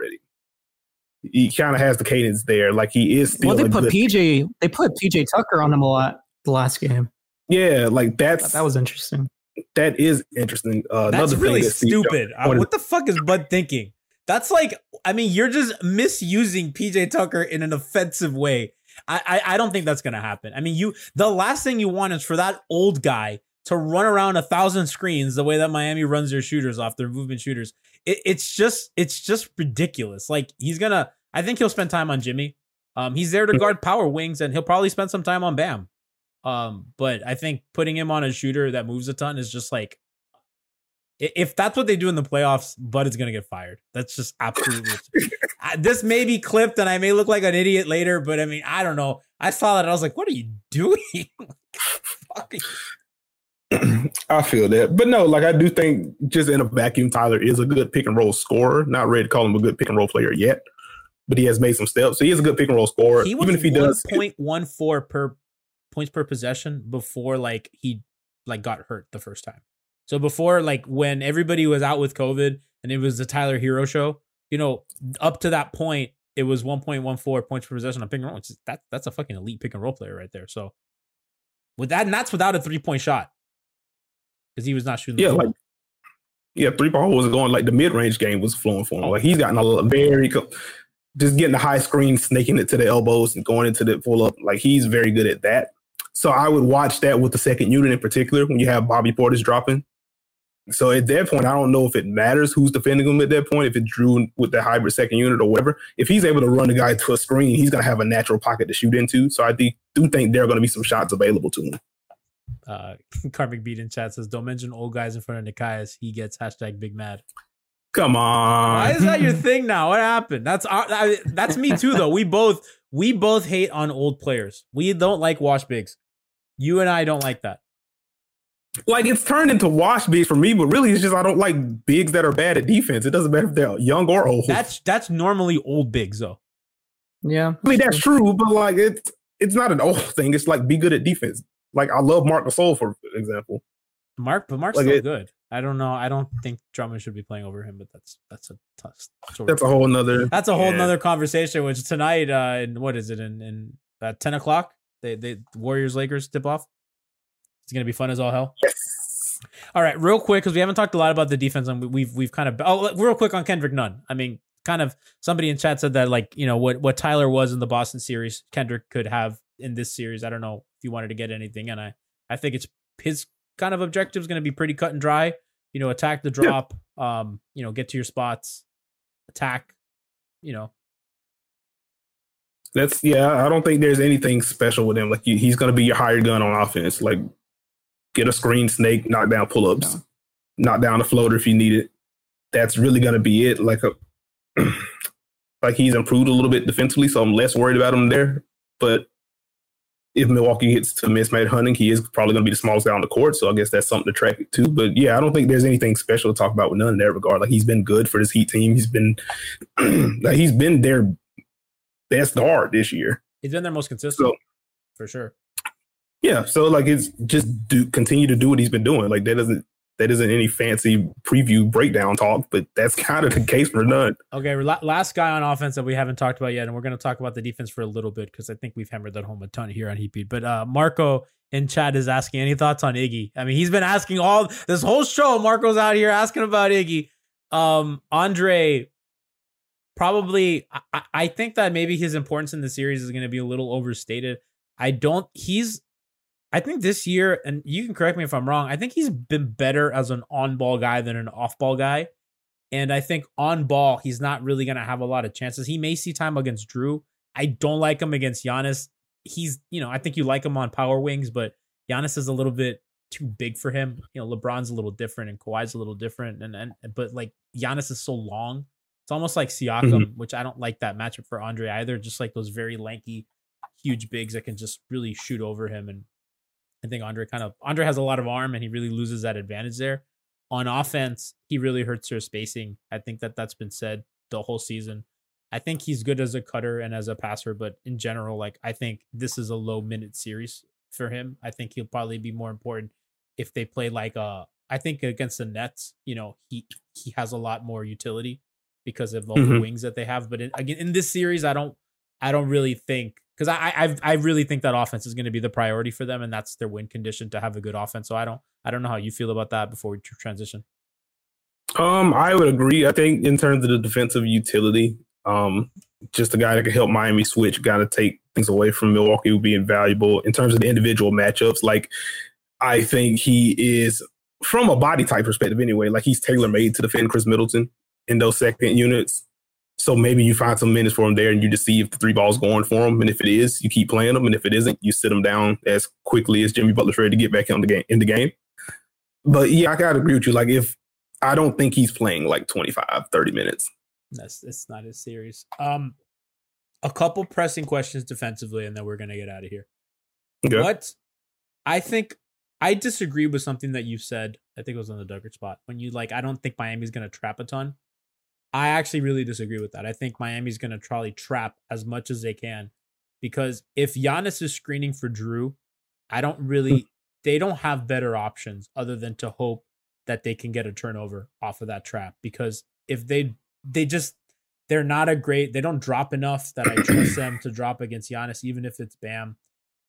He kind of has the cadence there. Like he is still. Well, they a put good- PJ. They put PJ Tucker on him a lot the last game. Yeah, like that's That was interesting. that is interesting. Uh, That's another really thing that stupid. Uh, what the fuck is Bud thinking? That's like, I mean, you're just misusing PJ Tucker in an offensive way. I, I, I don't think that's gonna happen. I mean, you the last thing you want is for that old guy to run around a thousand screens the way that Miami runs their shooters off their movement shooters. It, it's just it's just ridiculous. Like he's gonna, I think he'll spend time on Jimmy. Um, he's there to guard power wings, and he'll probably spend some time on Bam. Um, but I think putting him on a shooter that moves a ton is just like if that's what they do in the playoffs, Bud is gonna get fired. That's just absolutely. This may be clipped, and I may look like an idiot later, but I mean, I don't know. I saw that, and I was like, "What are you doing?" I feel that, but no, like I do think just in a vacuum, Tyler is a good pick and roll scorer. Not ready to call him a good pick and roll player yet, but he has made some steps. So he is a good pick and roll scorer. He was Even if he does, one point one four per points per possession before like he like got hurt the first time. So before like when everybody was out with COVID and it was the Tyler Herro show, you know, up to that point it was 1.14 points per possession on pick and roll. That that's a fucking elite pick and roll player right there. So with that, and that's without a three point shot because he was not shooting. yeah, ball. like yeah, three ball wasn't going like the mid range game was flowing for him. Like he's gotten a very just getting the high screen, snaking it to the elbows and going into the full up. Like he's very good at that. So I would watch that with the second unit in particular when you have Bobby Portis dropping. So at that point, I don't know if it matters who's defending him at that point, if it's Jrue with the hybrid second unit or whatever. If he's able to run the guy to a screen, he's going to have a natural pocket to shoot into. So I do, do think there are going to be some shots available to him. Uh, Karmic Beat in chat says, "Don't mention old guys in front of Nekias. He gets hashtag big mad." Come on. Why is that your thing now? What happened? That's our, I, that's me too, though. We both we both hate on old players. We don't like wash bigs. You and I don't like that. like it's turned into wash bigs for me, but really it's just I don't like bigs that are bad at defense. It doesn't matter if they're young or old. That's that's normally old bigs, though. Yeah. I mean that's true, but like it's it's not an old thing. It's like be good at defense. Like I love Marc Gasol for example. Marc, but Marc's Like still it- good. I don't know. I don't think Drummond should be playing over him, but that's that's a tough. That's a whole nother. That's a whole yeah. nother conversation. Which tonight, uh, in what is it? In in at ten o'clock, they they Warriors Lakers tip off. It's gonna be fun as all hell. Yes. All right, real quick because we haven't talked a lot about the defense, and we- we've we've kind of oh, real quick on Kendrick Nunn. I mean, kind of somebody in chat said that like you know what what Tyler was in the Boston series, Kendrick could have in this series. I don't know if you wanted to get anything, and I I think it's his kind of objective is going to be pretty cut and dry. You know, attack the drop, um, you know, get to your spots, attack, you know, That's yeah. I don't think there's anything special with him. Like he- he's going to be your hired gun on offense. Like get a screen snake, knock down pull ups, knock down a floater if you need it. That's really going to be it. Like a like he's improved a little bit defensively, so I'm less worried about him there. But if Milwaukee gets to mismatch hunting, he is probably going to be the smallest guy on the court. So I guess that's something to track it too. But yeah, I don't think there's anything special to talk about with Nunn in that regard. Like he's been good for this Heat team. He's been like he's been their best guard this year. he's been their most consistent So for sure. yeah, so like it's just do continue to do what he's been doing. Like that doesn't that isn't any fancy preview breakdown talk, but that's kind of the case for Nunn. Okay, last guy on offense that we haven't talked about yet, and we're going to talk about the defense for a little bit because I think we've hammered that home a ton here on Heat Beat. But uh, Marco in chat is asking any thoughts on Iggy. I mean, he's been asking all this whole show. Marco's out here asking about Iggy. Um, Andre, probably, I- I, I think that maybe his importance in the series is going to be a little overstated. I don't. He's. I think this year, and you can correct me if I'm wrong. I think he's been better as an on-ball guy than an off-ball guy. And I think on ball, he's not really going to have a lot of chances. He may see time against Jrue. I don't like him against Giannis. He's, you know, I think you like him on power wings, but Giannis is a little bit too big for him. You know, LeBron's a little different and Kawhi's a little different. And, and but like Giannis is so long. It's almost like Siakam, mm-hmm. which I don't like that matchup for Andre either. Just like those very lanky, huge bigs that can just really shoot over him. And I think Andre kind of Andre has a lot of arm and he really loses that advantage there. On offense, he really hurts your spacing. I think that that's been said the whole season. I think he's good as a cutter and as a passer, but in general, like I think this is a low minute series for him. I think he'll probably be more important if they play like uh I think against the Nets, you know, he he has a lot more utility because of all the Mhm. wings that they have. But in, again, in this series, I don't I don't really think because I I I really think that offense is going to be the priority for them, and that's their win condition to have a good offense. So I don't I don't know how you feel about that before we tr- transition. Um, I would agree. I think in terms of the defensive utility, um, just a guy that can help Miami switch, of take things away from Milwaukee would be invaluable. In terms of the individual matchups, like I think he is from a body type perspective anyway, like he's tailor made to defend Khris Middleton in those second units. So maybe you find some minutes for him there and you just see if the three ball's going for him. And if it is, you keep playing him. And if it isn't, you sit him down as quickly as Jimmy Butler's ready to get back in the game in the game. But yeah, I gotta agree with you. Like if I don't think he's playing like 25, 30 minutes. That's it's not as serious. Um, a couple pressing questions defensively, and then we're gonna get out of here. Okay. What I think I disagree with something that you said. I think it was on the Dunker Spot when you like. I don't think Miami's gonna trap a ton. I actually really disagree with that. I think Miami's gonna probably trap as much as they can because if Giannis is screening for Jrue, I don't hmm. really. they don't have better options other than to hope that they can get a turnover off of that trap because if they they just they're not a great they don't drop enough that I trust them to drop against Giannis even if it's Bam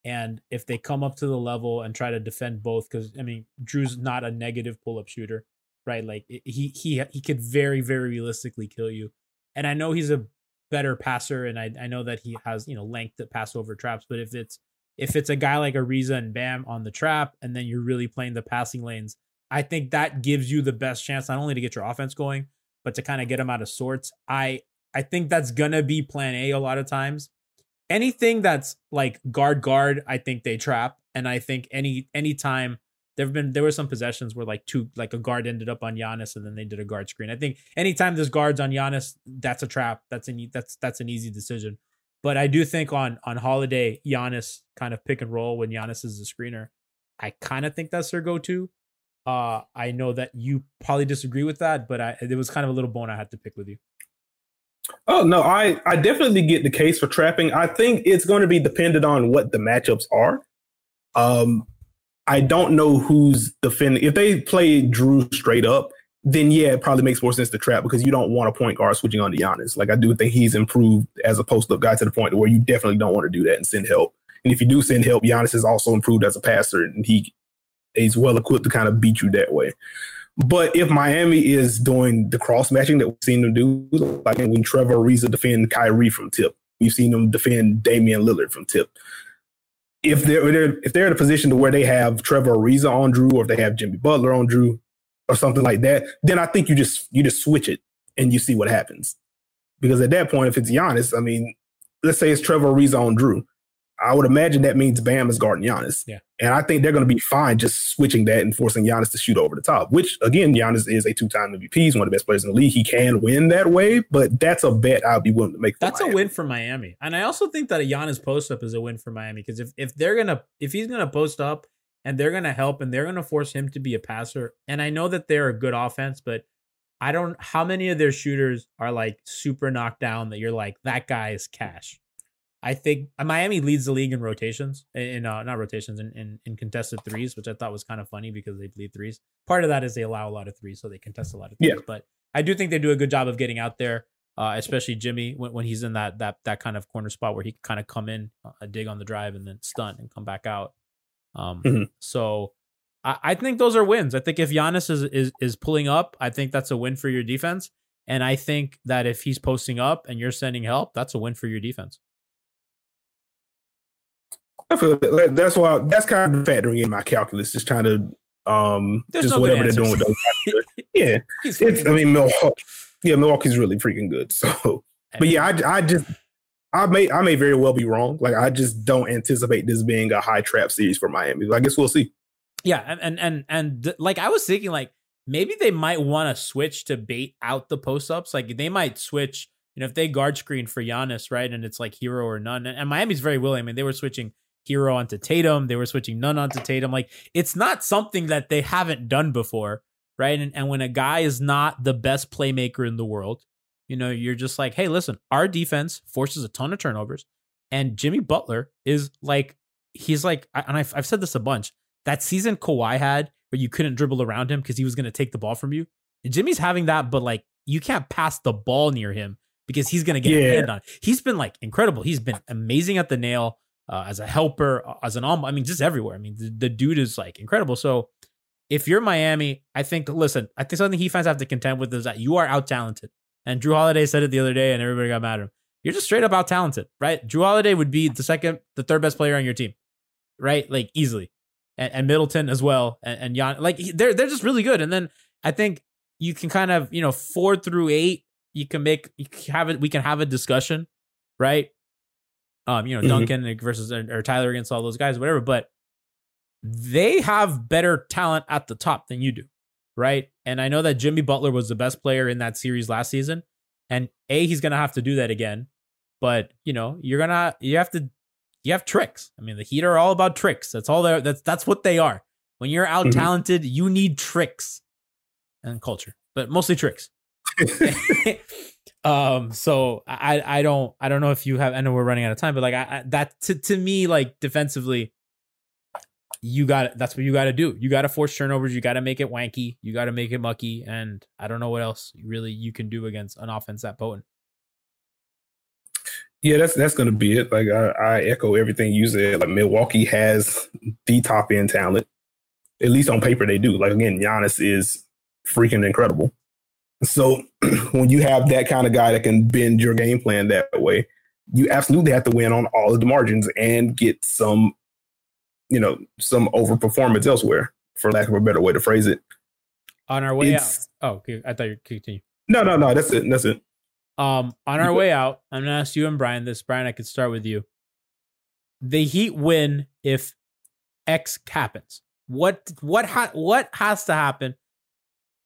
and if they come up to the level and try to defend both cuz I mean Jrue's not a negative pull-up shooter right like he he he could very very realistically kill you and I know he's a better passer and I I know that he has you know length to pass over traps but if it's if it's a guy like Ariza and Bam on the trap and then you're really playing the passing lanes I think that gives you the best chance not only to get your offense going, but to kind of get them out of sorts. I I think that's gonna be plan A a lot of times. Anything that's like guard guard, I think they trap. And I think any anytime there've been there were some possessions where like two like a guard ended up on Giannis and then they did a guard screen. I think anytime there's guards on Giannis, that's a trap. That's an that's that's an easy decision. But I do think on on holiday, Giannis kind of pick and roll when Giannis is the screener. I kind of think that's their go-to. Uh, I know that you probably disagree with that, but I, it was kind of a little bone I had to pick with you. Oh no, I I definitely get the case for trapping. I think it's going to be dependent on what the matchups are. Um, I don't know who's defending. If they play Jrue straight up, then yeah, it probably makes more sense to trap because you don't want a point guard switching on to Giannis. Like I do think he's improved as a post up guy to the point where you definitely don't want to do that and send help. And if you do send help, Giannis is also improved as a passer and he is well equipped to kind of beat you that way. But if Miami is doing the cross matching that we've seen them do, like when Trevor Ariza defend Kyrie from tip, we've seen them defend Damian Lillard from tip. If they're, they're if they're in a position to where they have Trevor Ariza on Jrue, or if they have Jimmy Butler on Jrue, or something like that, then I think you just you just switch it and you see what happens. Because at that point, if it's Giannis, I mean, let's say it's Trevor Ariza on Jrue. I would imagine that means Bam is guarding Giannis. Yeah. And I think they're going to be fine just switching that and forcing Giannis to shoot over the top, which again, Giannis is a two time MVP. He's one of the best players in the league. He can win that way, but that's a bet I'd be willing to make. for That's a win for Miami, and I also think that a Giannis post up is a win for Miami because if if they're gonna if he's gonna post up and they're gonna help and they're gonna force him to be a passer, and I know that they're a good offense, but I don't how many of their shooters are like super knocked down that you're like that guy is cash. I think uh, Miami leads the league in rotations, in uh, not rotations, in, in in contested threes, which I thought was kind of funny because they lead threes. Part of that is they allow a lot of threes, so they contest a lot of threes. Yeah. But I do think they do a good job of getting out there, uh, especially Jimmy when, when he's in that that that kind of corner spot where he can kind of come in, uh, dig on the drive, and then stunt and come back out. Um, Mhm. so I, I think those are wins. I think if Giannis is, is is pulling up, I think that's a win for your defense. And I think that if he's posting up and you're sending help, that's a win for your defense. I feel that, that's why that's kind of factoring in my calculus, just trying to um There's just no whatever they're doing with those. yeah, it's. I mean, Milwaukee. Yeah, Milwaukee's really freaking good. So, but yeah, I, I just I may I may very well be wrong. Like I just don't anticipate this being a high trap series for Miami. I guess we'll see. Yeah, and and and, and th- like I was thinking, like maybe they might want to switch to bait out the post ups. Like they might switch. You know, if they guard screen for Giannis, right, and it's like Herro or Nunn, and, and Miami's very willing. I mean, they were switching Herro onto Tatum, they were switching Nunn onto Tatum. Like it's not something that they haven't done before, right? And and when a guy is not the best playmaker in the world, You know, you're just like, hey, listen, our defense forces a ton of turnovers, and Jimmy Butler is like, he's like, and I've, I've said this a bunch. That season Kawhi had where you couldn't dribble around him because he was going to take the ball from you. Jimmy's having that, but like you can't pass the ball near him because he's going to get Yeah. hit on. He's been like incredible. He's been amazing at the nail uh, as a helper, uh, as an. I mean, just everywhere. I mean, the, the dude is like incredible. So if you're Miami, I think listen, I think something he fans have to contend with is that you are out talented. And Jrue Holiday said it the other day, and everybody got mad at him. You're just straight up out talented, right? Jrue Holiday would be the second, the third best player on your team, right? Like easily, and, and Middleton as well, and, and Jan, like they're they're just really good. And then I think you can kind of you know four through eight, you can make you can have it. We can have a discussion, right? Um, you know, Mhm. Duncan versus or, Tyler against all those guys, whatever. But they have better talent at the top than you do, right? And I know that Jimmy Butler was the best player in that series last season, and a he's gonna have to do that again. But you know, you're gonna you have to you have tricks. I mean, the Heat are all about tricks. That's all they're that's that's what they are. When you're out talented, you need tricks and culture, but mostly tricks. um so i i don't i don't know if you have i know we're running out of time but like I, I that to, to me like defensively you got that's what you got to do you got to force turnovers you got to make it wanky you got to make it mucky and i don't know what else really you can do against an offense that potent Yeah, that's that's gonna be it. Like I, I echo everything you said. Like Milwaukee has the top end talent, at least on paper they do. Like again, Giannis is freaking incredible. So when you have that kind of guy that can bend your game plan that way, you absolutely have to win on all of the margins and get some, you know, some overperformance elsewhere, for lack of a better way to phrase it. on our way It's- out oh i thought you continue No, no, no. That's it. That's it. Um, on our way out, I'm gonna ask you and Brian this. Brian, I could start with you. The Heat win if X happens. What what ha- what has to happen?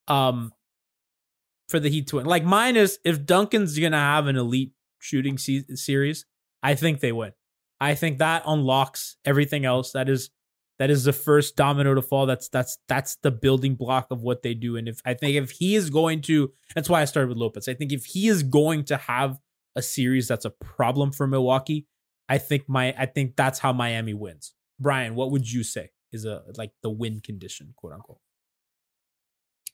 Um, for the Heat to win. Like mine is if Duncan's gonna have an elite shooting se- series, I think they win. I think that unlocks everything else. That is that is the first domino to fall. That's that's that's the building block of what they do. And if I think if he is going to, that's why I started with Lopez. I think if he is going to have a series that's a problem for Milwaukee, I think my I think that's how Miami wins. Brian, what would you say is a like the win condition, quote unquote?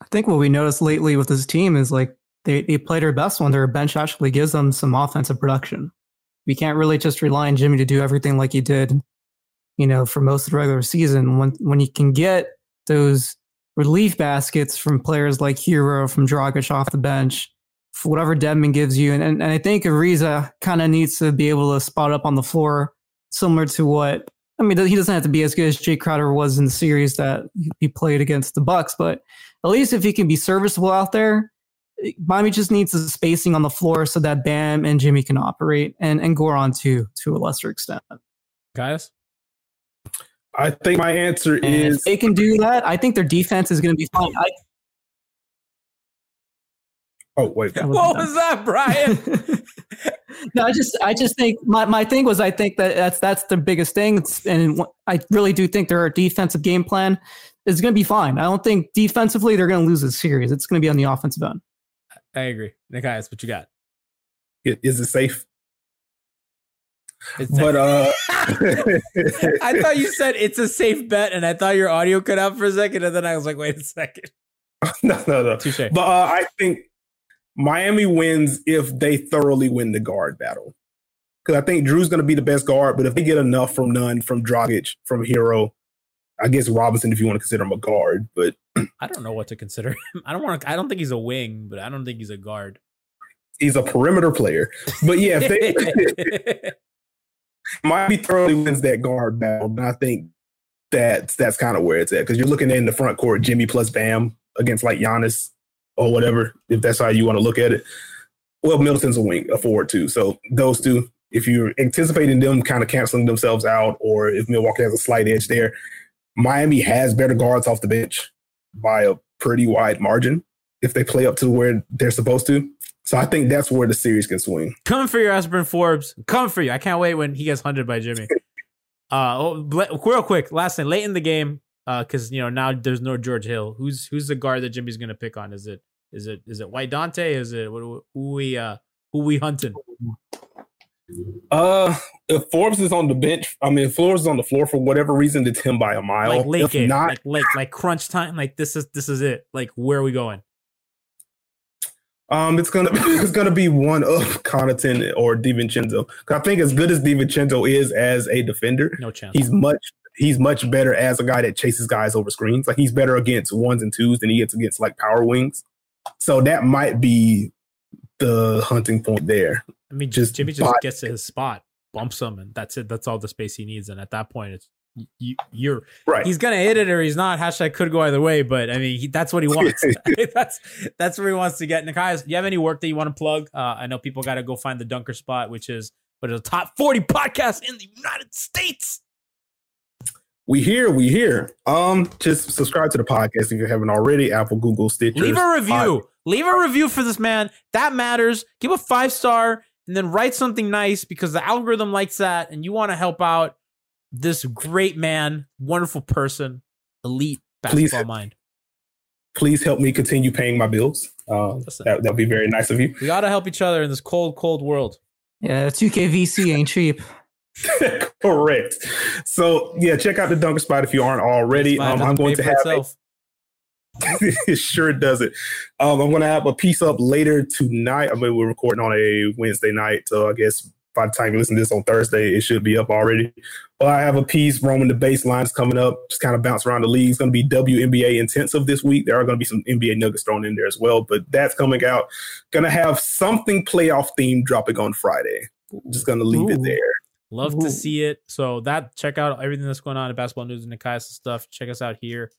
I think what we noticed lately with this team is like they, they play their best when their bench actually gives them some offensive production. We can't really just rely on Jimmy to do everything like he did, you know, for most of the regular season. When when you can get those relief baskets from players like Herro, from Dragic off the bench, whatever Dedmon gives you, and and, and I think Ariza kind of needs to be able to spot up on the floor, similar to what I mean. He doesn't have to be as good as Jae Crowder was in the series that he played against the Bucks, but at least if he can be serviceable out there, Miami just needs the spacing on the floor so that Bam and Jimmy can operate, and and Goran too to a lesser extent. Guys, I think my answer And is if they can do that, I think their defense is going to be fine. I, oh wait. I what wasn't was that, Brian? no, I just I just think my, my thing was I think that that's that's the biggest thing, It's- and I really do think their defensive game plan is going to be fine. I don't think defensively they're going to lose this series. It's going to be on the offensive end. I agree. Nekias, what you got? I- Is it safe? It's But uh I thought you said it's a safe bet, and I thought your audio cut out for a second, and then I was like, wait a second. no, no, no. Touche. But uh, I think Miami wins if they thoroughly win the guard battle. Because I think Jrue's going to be the best guard, but if they get enough from Nunn, from Dragic, from Herro, I guess Robinson, if you want to consider him a guard, but I don't know what to consider him. I don't want to. I don't think he's a wing, but I don't think he's a guard. he's a perimeter player. But yeah, if they Miami thoroughly wins that guard battle, then I think that's that's kind of where it's at. Because you're looking in the front court, Jimmy plus Bam against like Giannis or whatever, if that's how you want to look at it. Well, Middleton's a wing, a forward too. So those two, if you're anticipating them kind of canceling themselves out, or if Milwaukee has a slight edge there, Miami has better guards off the bench by a pretty wide margin if they play up to where they're supposed to. So I think that's where the series can swing. Coming for your Aspirin Forbes. Coming for you. I can't wait when he gets hunted by Jimmy. Uh, oh, real quick, last thing, late in the game, uh, because you know now there's no George Hill. Who's who's the guard that Jimmy's gonna pick on? Is it Is it is it White Dante? Is it what, who we uh who we hunting? Uh, if Forbes is on the bench, I mean, if Forbes is on the floor for whatever reason, it's him by a mile. Like late if game, not, like late, like crunch time. Like this is this is it. Like where are we going? um, it's gonna it's gonna be one of Connaughton or Divincenzo. I think as good as Divincenzo is as a defender, No chance. he's much he's much better as a guy that chases guys over screens. Like he's better against ones and twos than he gets against like power wings. So that might be the hunting point there. I mean, just Jimmy just gets to his spot, bumps him, and that's it. That's all the space he needs. And at that point, it's you, you're Right. he's gonna hit it or he's not. Hashtag could go either way, but I mean, he, that's what he wants. that's that's where he wants to get. Nikai, do you have any work that you want to plug? Uh, I know people got to go find the Dunker Spot, which is but it's a top forty podcast in the United States. We here, we here. Um, just subscribe to the podcast if you haven't already. Apple, Google, Stitcher. Leave a review. Leave a review for this man. That matters. Give a five star and then write something nice because the algorithm likes that and you want to help out this great man, wonderful person, elite Please. basketball mind. Please help me continue paying my bills. Uh, that that'd be very nice of you. We got to help each other in this cold, cold world. Yeah, 2KVC ain't cheap. Correct. So yeah, check out the Dunker Spot if you aren't already. Um, I'm going to have itself. it sure does it. Um, I'm going to have a piece up later tonight. I mean, we're recording on a Wednesday night, so I guess by the time you listen to this on Thursday, it should be up already. But I have a piece roaming the baselines coming up, just kind of bounce around the league. It's going to be WNBA intensive this week. There are going to be some NBA nuggets thrown in there as well, but that's coming out. Going to have something playoff themed dropping on Friday. Just going to leave it there. Love Ooh. to see it. So that check out everything that's going on in basketball news and Nekias stuff. Check us out here.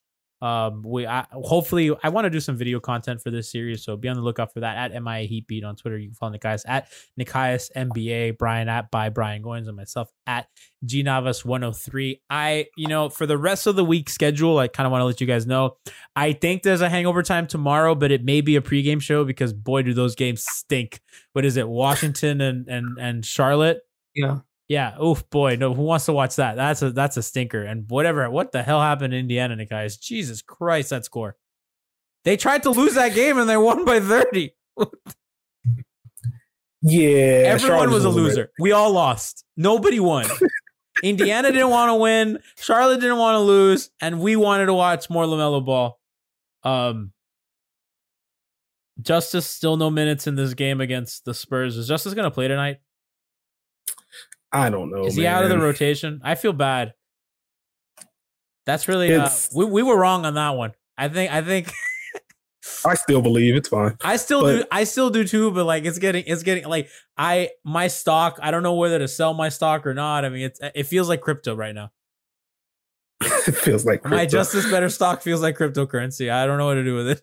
Um, we I, hopefully I want to do some video content for this series, so be on the lookout for that at MIA Heatbeat on Twitter. You can follow Nikias at Nekias NBA, Brian at by Brian Goins, and myself at G Navas 103. I, you know, for the rest of the week schedule, I kind of want to let you guys know. I think there's a hangover time tomorrow, but it may be a pregame show because boy, do those games stink. What is it? Washington and and and Charlotte. Yeah. Yeah. Oof, boy. No, who wants to watch that? That's a that's a stinker. And whatever. What the hell happened in Indiana, guys? Jesus Christ, that score. They tried to lose that game and they won by thirty. Yeah, Everyone was a bit- loser. We all lost. Nobody won. Indiana didn't want to win. Charlotte didn't want to lose, and we wanted to watch more LaMelo Ball. Um, Justice still no minutes in this game against the Spurs. Is Justice going to play tonight? I don't know. Is he out of the rotation? I feel bad. That's really uh, we we were wrong on that one. I think I think I still believe it's fine. I still do I still do too, but like it's getting it's getting like I my stock, I don't know whether to sell my stock or not. I mean it's it feels like crypto right now. it feels like My crypto. Justice Better stock feels like cryptocurrency. I don't know what to do with it.